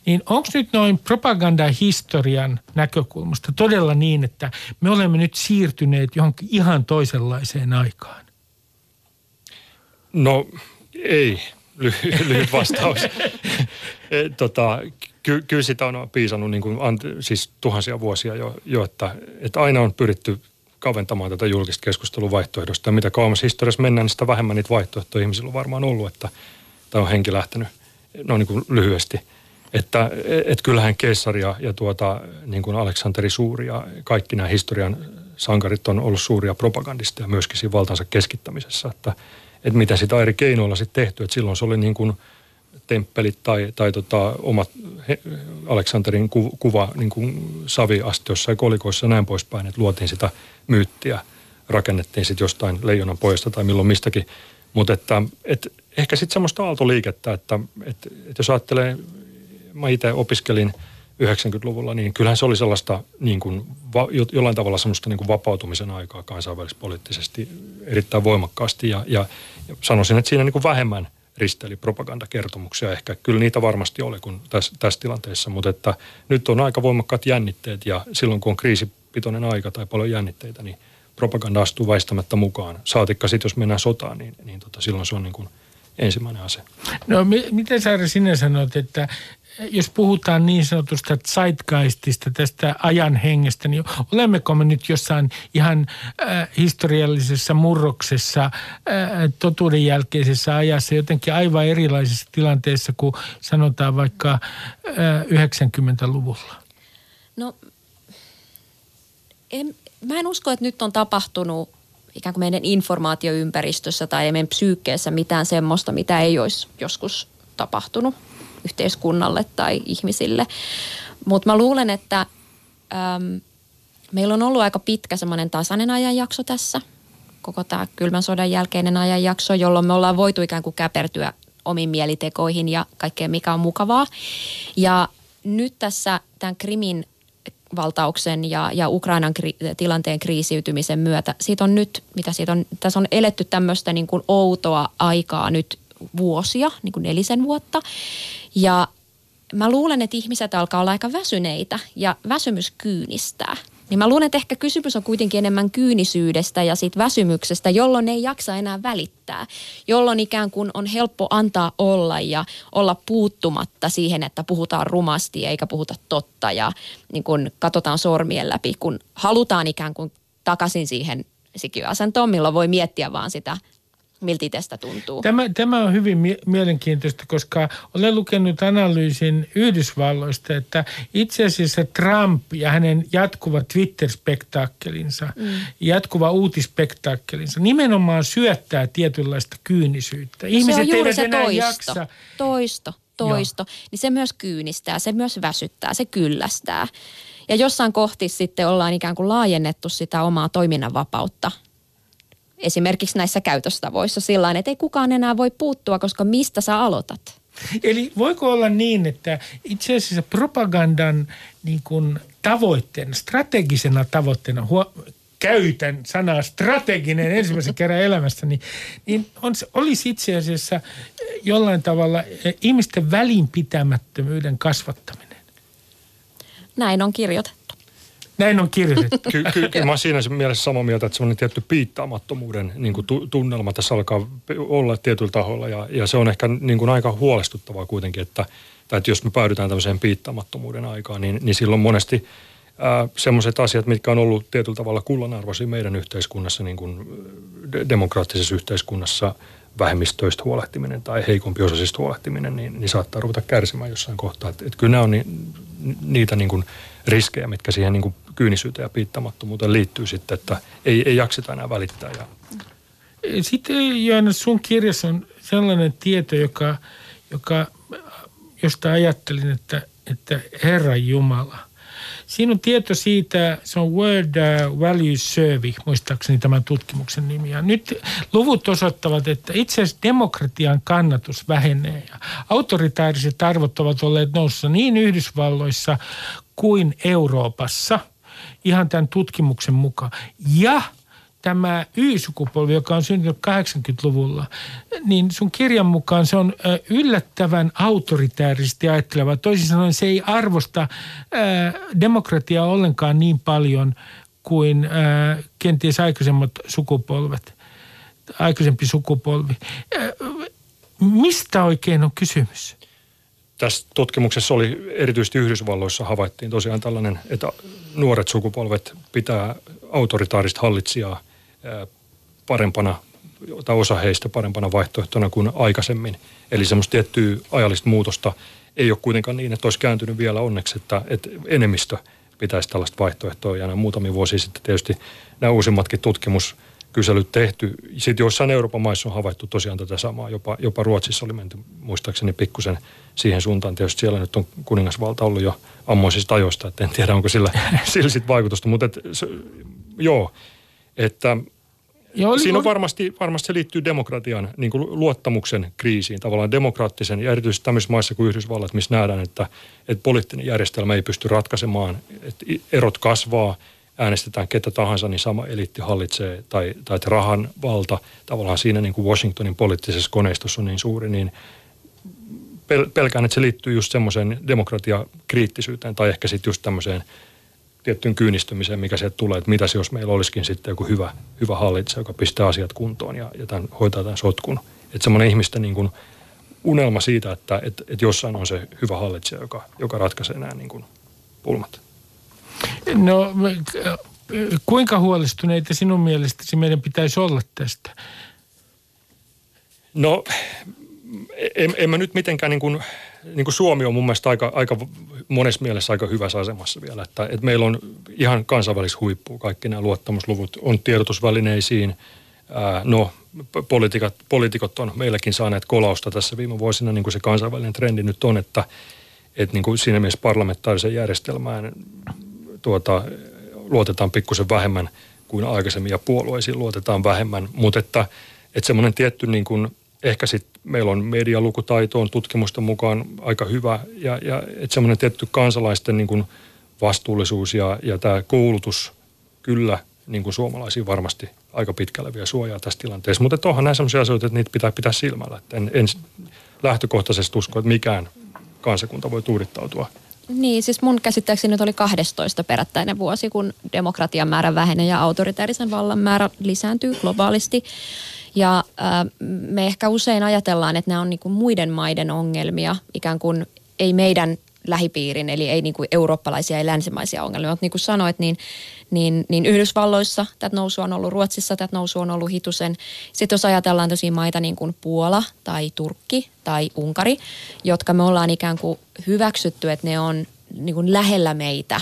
Niin onko nyt noin propagandahistorian näkökulmasta todella niin, että me olemme nyt siirtyneet johonkin ihan toisenlaiseen aikaan? No ei, Ly- lyhyt vastaus. E, tota, ky- kyllä sitä on piisannut niin kuin, siis tuhansia vuosia jo, jo että, että aina on pyritty kaventamaan tätä julkista keskustelun vaihtoehdosta. Ja mitä kauemmas historiassa mennään, niin sitä vähemmän niitä vaihtoehtoja ihmisillä on varmaan ollut, että tämä on henki lähtenyt no niin kuin lyhyesti. Että et kyllähän keisari ja, ja tuota, niin kuin Aleksanteri Suuri ja kaikki nämä historian sankarit on ollut suuria propagandisteja myöskin siinä valtansa keskittämisessä. Että, että mitä sitä eri keinoilla sitten tehty. Että silloin se oli niin kuin – temppelit tai, tai tota, omat he, Aleksanterin ku, kuva niin kuin saviastiossa ja kolikoissa ja näin poispäin, että luotiin sitä myyttiä, rakennettiin sitten jostain leijonan pojasta tai milloin mistäkin. Mutta että, et, ehkä sitten semmoista aaltoliikettä, että et, et jos ajattelee, mä itse opiskelin 90-luvulla, niin kyllähän se oli sellaista niin kuin, va, jollain tavalla semmoista niin kuin vapautumisen aikaa kansainvälispoliittisesti erittäin voimakkaasti ja, ja, ja sanoisin, että siinä niin kuin vähemmän – risteili propagandakertomuksia. Ehkä kyllä niitä varmasti oli kuin tässä, tässä tilanteessa, mutta että nyt on aika voimakkaat jännitteet ja silloin kun on kriisipitoinen aika tai paljon jännitteitä, niin propaganda astuu väistämättä mukaan. Saatikka sitten, jos mennään sotaan, niin, niin tota, silloin se on niin kuin ensimmäinen ase. No miten Saara sinä sanot, että jos puhutaan niin sanotusta zeitgeistista, tästä ajan hengestä, niin olemmeko me nyt jossain ihan äh, historiallisessa murroksessa, äh, totuuden jälkeisessä ajassa, jotenkin aivan erilaisessa tilanteessa kuin sanotaan vaikka äh, 90-luvulla? No, en, mä en usko, että nyt on tapahtunut ikään kuin meidän informaatioympäristössä tai meidän psyykkeessä mitään semmoista, mitä ei olisi joskus tapahtunut yhteiskunnalle tai ihmisille. Mutta mä luulen, että äm, meillä on ollut aika pitkä semmoinen tasainen ajanjakso tässä, koko tämä kylmän sodan jälkeinen ajanjakso, jolloin me ollaan voitu ikään kuin käpertyä omiin mielitekoihin ja kaikkeen, mikä on mukavaa. Ja nyt tässä tämän Krimin valtauksen ja, ja Ukrainan kri, tilanteen kriisiytymisen myötä, siitä on nyt, mitä siitä on, tässä on eletty tämmöistä niin kuin outoa aikaa nyt vuosia, niin kuin nelisen vuotta. Ja mä luulen, että ihmiset alkaa olla aika väsyneitä ja väsymys kyynistää. Niin mä luulen, että ehkä kysymys on kuitenkin enemmän kyynisyydestä ja siitä väsymyksestä, jolloin ei jaksa enää välittää. Jolloin ikään kuin on helppo antaa olla ja olla puuttumatta siihen, että puhutaan rumasti eikä puhuta totta ja niin kun katsotaan sormien läpi, kun halutaan ikään kuin takaisin siihen sikiöasentoon, milloin voi miettiä vaan sitä miltä tästä tuntuu. Tämä, tämä on hyvin mie- mielenkiintoista, koska olen lukenut analyysin Yhdysvalloista, että itse asiassa Trump ja hänen jatkuva Twitter-spektaakkelinsa, mm. jatkuva uutisspektaakkelinsa nimenomaan syöttää tietynlaista kyynisyyttä. Ihmiset se on juuri se toisto. Jaksa. Toisto, toisto. Joo. Niin se myös kyynistää, se myös väsyttää, se kyllästää. Ja jossain kohti sitten ollaan ikään kuin laajennettu sitä omaa toiminnanvapautta – esimerkiksi näissä käytöstavoissa sillä että ei kukaan enää voi puuttua, koska mistä sä aloitat? Eli voiko olla niin, että itse asiassa propagandan niin kuin tavoitteena, strategisena tavoitteena, huo, käytän sanaa strateginen ensimmäisen kerran elämässäni, niin on, olisi itse asiassa jollain tavalla ihmisten välinpitämättömyyden kasvattaminen. Näin on kirjoitettu. Näin on kirjoitettu. Kyllä ky, ky, mä olen siinä mielessä samaa mieltä, että semmoinen tietty piittaamattomuuden niin kuin tu, tunnelma tässä alkaa olla tietyllä taholla. Ja, ja se on ehkä niin kuin aika huolestuttavaa kuitenkin, että, että jos me päädytään tämmöiseen piittaamattomuuden aikaan, niin, niin silloin monesti semmoiset asiat, mitkä on ollut tietyllä tavalla kullanarvoisia meidän yhteiskunnassa, niin kuin demokraattisessa yhteiskunnassa, vähemmistöistä huolehtiminen tai heikompi osaisista huolehtiminen, niin, niin saattaa ruveta kärsimään jossain kohtaa. Että, että kyllä nämä on ni, niitä niin kuin riskejä, mitkä siihen niin kuin kyynisyyteen ja piittamattomuuteen liittyy sitten, että ei, ei jakseta enää välittää. Ja... Sitten Joana, sun kirjassa on sellainen tieto, joka, joka josta ajattelin, että, että Herran Jumala – Siinä on tieto siitä, se on World uh, Value Survey, muistaakseni tämän tutkimuksen nimi. Ja nyt luvut osoittavat, että itse asiassa demokratian kannatus vähenee. Ja autoritaariset arvot ovat olleet nousussa niin Yhdysvalloissa kuin Euroopassa – ihan tämän tutkimuksen mukaan. Ja tämä Y-sukupolvi, joka on syntynyt 80-luvulla, niin sun kirjan mukaan se on yllättävän autoritäärisesti ajatteleva. Toisin sanoen se ei arvosta demokratiaa ollenkaan niin paljon kuin kenties aikaisemmat sukupolvet, aikaisempi sukupolvi. Mistä oikein on kysymys? Tässä tutkimuksessa oli erityisesti Yhdysvalloissa havaittiin tosiaan tällainen, että nuoret sukupolvet pitää autoritaarista hallitsijaa parempana, tai osa heistä parempana vaihtoehtona kuin aikaisemmin. Eli semmoista tiettyä ajallista muutosta ei ole kuitenkaan niin, että olisi kääntynyt vielä onneksi, että, että enemmistö pitäisi tällaista vaihtoehtoa. Ja muutamia vuosia sitten tietysti nämä uusimmatkin tutkimus kyselyt tehty. Sitten joissain Euroopan maissa on havaittu tosiaan tätä samaa. Jopa, jopa Ruotsissa oli menty muistaakseni pikkusen siihen suuntaan. Tietysti siellä nyt on kuningasvalta ollut jo ammoisista ajoista, että en tiedä onko sillä, sillä sit vaikutusta. Mutta et, se, joo, että ja oli, Siinä on varmasti, varmasti se liittyy demokratian niin kuin luottamuksen kriisiin, tavallaan demokraattisen ja erityisesti tämmöisissä maissa kuin Yhdysvallat, missä nähdään, että, että poliittinen järjestelmä ei pysty ratkaisemaan, että erot kasvaa, äänestetään ketä tahansa, niin sama eliitti hallitsee, tai, tai että rahan valta tavallaan siinä niin kuin Washingtonin poliittisessa koneistossa on niin suuri, niin pel- pelkään, että se liittyy just semmoiseen demokratiakriittisyyteen tai ehkä sitten just tämmöiseen tiettyyn kyynistymiseen, mikä sieltä tulee, että mitäs jos meillä olisikin sitten joku hyvä, hyvä hallitsija, joka pistää asiat kuntoon ja, ja tämän, hoitaa tämän sotkun. Että semmoinen ihmisten niin kuin unelma siitä, että että että jossain on se hyvä hallitsija, joka, joka ratkaisee nämä niin kuin pulmat. No kuinka huolestuneita sinun mielestäsi meidän pitäisi olla tästä? No en, en mä nyt mitenkään niin kuin, niin kuin Suomi on mun mielestä aika, aika monessa mielessä aika hyvässä asemassa vielä. Että, että meillä on ihan kansainvälistä huippua kaikki nämä luottamusluvut. On tiedotusvälineisiin, ää, no poliitikot, poliitikot on meilläkin saaneet kolausta tässä viime vuosina, niin kuin se kansainvälinen trendi nyt on, että, että niin kuin siinä mielessä parlamentaariseen järjestelmään tuota, luotetaan pikkusen vähemmän kuin aikaisemmin ja puolueisiin luotetaan vähemmän, mutta että, että semmoinen tietty niin kuin, ehkä sitten meillä on medialukutaito on tutkimusten mukaan aika hyvä ja, ja että semmoinen tietty kansalaisten niin kuin vastuullisuus ja, ja tämä koulutus kyllä niin kuin suomalaisiin varmasti aika pitkälle vielä suojaa tässä tilanteessa. Mutta onhan näin sellaisia asioita, että niitä pitää pitää silmällä. Että en, en lähtökohtaisesti usko, että mikään kansakunta voi tuudittautua niin, siis mun käsittääkseni nyt oli 12 perättäinen vuosi, kun demokratian määrä vähenee ja autoritaarisen vallan määrä lisääntyy globaalisti. Ja äh, me ehkä usein ajatellaan, että nämä on niinku muiden maiden ongelmia, ikään kuin ei meidän lähipiirin, eli ei niinku eurooppalaisia ja länsimaisia ongelmia. Mutta niin kuin sanoit, niin, niin, niin Yhdysvalloissa tätä nousu on ollut, Ruotsissa tätä nousu on ollut hitusen. Sitten jos ajatellaan tosi maita niin kuin Puola tai Turkki tai Unkari, jotka me ollaan ikään kuin hyväksytty, että ne on niin kuin lähellä meitä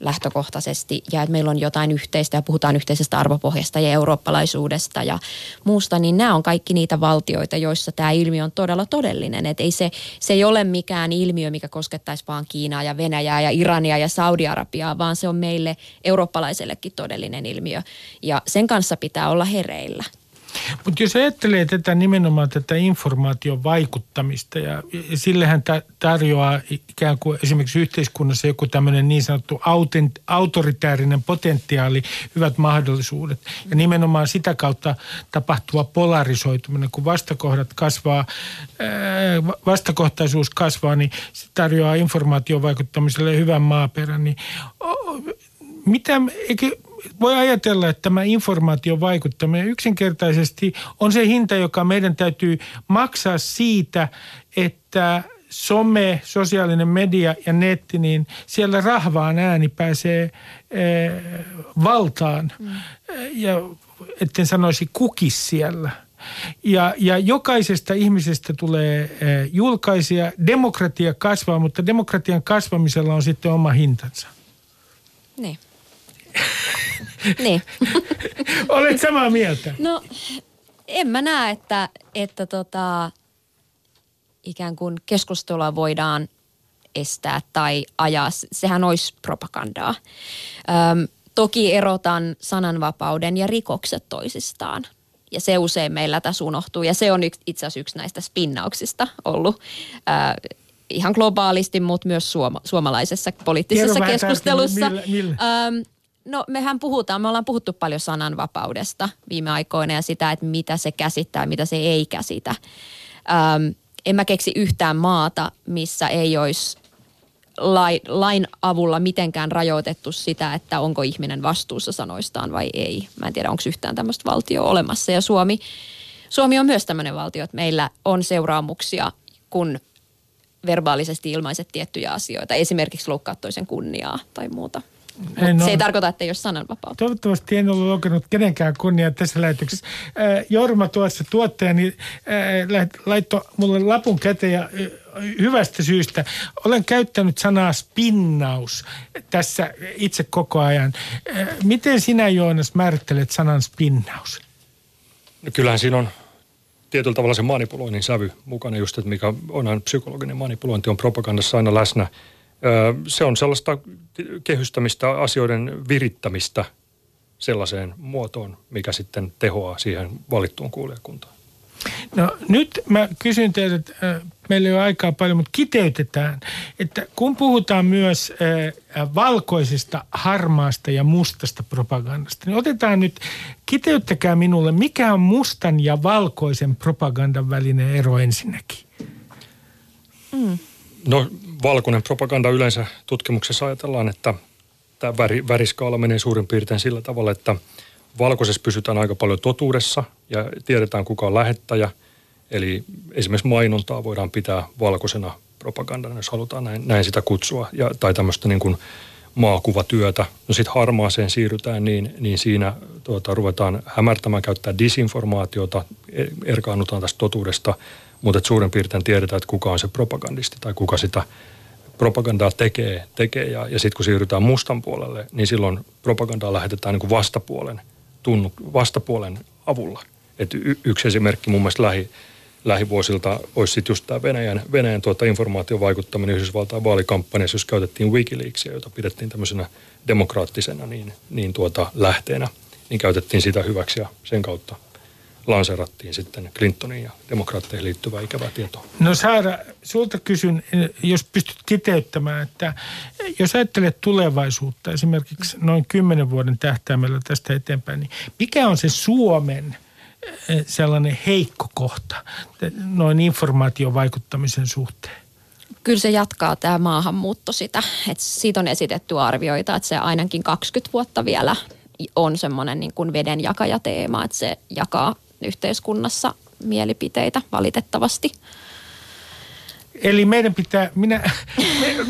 lähtökohtaisesti ja että meillä on jotain yhteistä ja puhutaan yhteisestä arvopohjasta ja eurooppalaisuudesta ja muusta, niin nämä on kaikki niitä valtioita, joissa tämä ilmiö on todella todellinen. Että ei se, se ei ole mikään ilmiö, mikä koskettaisi vaan Kiinaa ja Venäjää ja Irania ja Saudi-Arabiaa, vaan se on meille eurooppalaisellekin todellinen ilmiö ja sen kanssa pitää olla hereillä. Mutta jos ajattelee tätä nimenomaan tätä informaation vaikuttamista ja, sillehän ta- tarjoaa ikään kuin esimerkiksi yhteiskunnassa joku tämmöinen niin sanottu autent, autoritäärinen potentiaali, hyvät mahdollisuudet. Ja nimenomaan sitä kautta tapahtuva polarisoituminen, kun vastakohdat kasvaa, vastakohtaisuus kasvaa, niin se tarjoaa informaation vaikuttamiselle hyvän maaperän. Niin, mitä, eikö, voi ajatella, että tämä informaation vaikuttaminen yksinkertaisesti on se hinta, joka meidän täytyy maksaa siitä, että some, sosiaalinen media ja netti, niin siellä rahvaan ääni pääsee eh, valtaan. Mm. Ja etten sanoisi kukis siellä. Ja, ja jokaisesta ihmisestä tulee eh, julkaisia. Demokratia kasvaa, mutta demokratian kasvamisella on sitten oma hintansa. Niin. niin. Olet samaa mieltä? No, en mä näe, että, että tota, ikään kuin keskustelua voidaan estää tai ajaa. Sehän olisi propagandaa. Öm, toki erotan sananvapauden ja rikokset toisistaan. Ja se usein meillä tässä unohtuu. Ja se on itse asiassa yksi näistä spinnauksista ollut. Ö, ihan globaalisti, mutta myös suoma, suomalaisessa poliittisessa Kerro keskustelussa. tarkemmin, millä- millä? Öm, no mehän puhutaan, me ollaan puhuttu paljon sananvapaudesta viime aikoina ja sitä, että mitä se käsittää, mitä se ei käsitä. Öm, en mä keksi yhtään maata, missä ei olisi lain, lain avulla mitenkään rajoitettu sitä, että onko ihminen vastuussa sanoistaan vai ei. Mä en tiedä, onko yhtään tämmöistä valtioa olemassa. Ja Suomi, Suomi on myös tämmöinen valtio, että meillä on seuraamuksia, kun verbaalisesti ilmaiset tiettyjä asioita. Esimerkiksi loukkaat toisen kunniaa tai muuta. Mut En se ei ole. tarkoita, että ei ole sananvapautta. Toivottavasti en ollut loukannut kenenkään kunniaa tässä lähetyksessä. Äh, Jorma tuossa tuottajani lait- laittoi mulle lapun käteen ja hyvästä syystä. Olen käyttänyt sanaa spinnaus tässä itse koko ajan. Miten sinä Joonas määrittelet sanan spinnaus? No kyllähän siinä on tietyllä tavalla se manipuloinnin sävy mukana just, että mikä onhan psykologinen manipulointi on propagandassa aina läsnä. Se on sellaista kehystämistä, asioiden virittämistä sellaiseen muotoon, mikä sitten tehoaa siihen valittuun kuulijakuntaan. No nyt mä kysyn teiltä, että meillä ei ole aikaa paljon, mutta kiteytetään, että kun puhutaan myös valkoisesta, harmaasta ja mustasta propagandasta, niin otetaan nyt, kiteyttäkää minulle, mikä on mustan ja valkoisen propagandan välinen ero ensinnäkin? No valkoinen propaganda yleensä tutkimuksessa ajatellaan, että tämä väri, väriskaala menee suurin piirtein sillä tavalla, että valkoisessa pysytään aika paljon totuudessa ja tiedetään kuka on lähettäjä. Eli esimerkiksi mainontaa voidaan pitää valkoisena propagandana, jos halutaan näin, näin sitä kutsua, ja, tai tämmöistä niin kuin maakuvatyötä. No sitten harmaaseen siirrytään, niin, niin siinä tuota, ruvetaan hämärtämään, käyttää disinformaatiota, e- erkaannutaan tästä totuudesta, mutta et suurin piirtein tiedetään, että kuka on se propagandisti tai kuka sitä propagandaa tekee. tekee. Ja, ja sitten kun siirrytään mustan puolelle, niin silloin propagandaa lähetetään niin kuin vastapuolen, tunnu, vastapuolen avulla. Et y- yksi esimerkki mun mielestä lähi, lähivuosilta olisi sitten just tämä Venäjän, Venäjän tuota informaatiovaikuttaminen Yhdysvaltain vaalikampanjassa, jos käytettiin Wikileaksia, jota pidettiin tämmöisenä demokraattisena niin, niin tuota lähteenä, niin käytettiin sitä hyväksi ja sen kautta lanserattiin sitten Clintoniin ja demokraatteihin liittyvää ikävää tietoa. No Saara, sulta kysyn, jos pystyt kiteyttämään, että jos ajattelet tulevaisuutta esimerkiksi noin kymmenen vuoden tähtäimellä tästä eteenpäin, niin mikä on se Suomen sellainen heikko kohta eh, noin informaation vaikuttamisen suhteen? Kyllä se jatkaa tämä maahanmuutto sitä, että siitä on esitetty arvioita, että se ainakin 20 vuotta vielä on semmoinen niin kuin vedenjakajateema, että se jakaa yhteiskunnassa mielipiteitä valitettavasti. Eli meidän pitää, minä,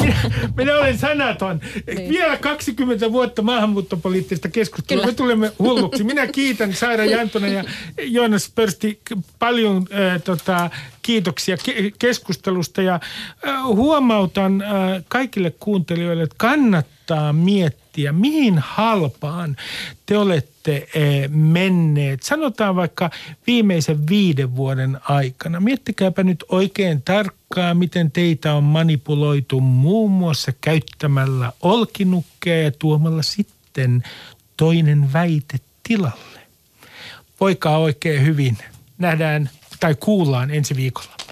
minä, minä olen sanaton. Niin. Vielä 20 vuotta maahanmuuttopoliittista keskustelua. Kyllä. Me tulemme hulluksi. Minä kiitän Saira Jantonen ja Joonas Pörsti paljon äh, tota, kiitoksia ke- keskustelusta. Ja äh, huomautan äh, kaikille kuuntelijoille, että kannattaa miettiä, mihin halpaan te olette äh, menneet. Sanotaan vaikka viimeisen viiden vuoden aikana. Miettikääpä nyt oikein tarkkaan, miten teitä on manipuloitu muun muassa käyttämällä olkinukkeja ja tuomalla sitten toinen väite tilalle. Voikaa oikein hyvin. Nähdään tai kuullaan ensi viikolla.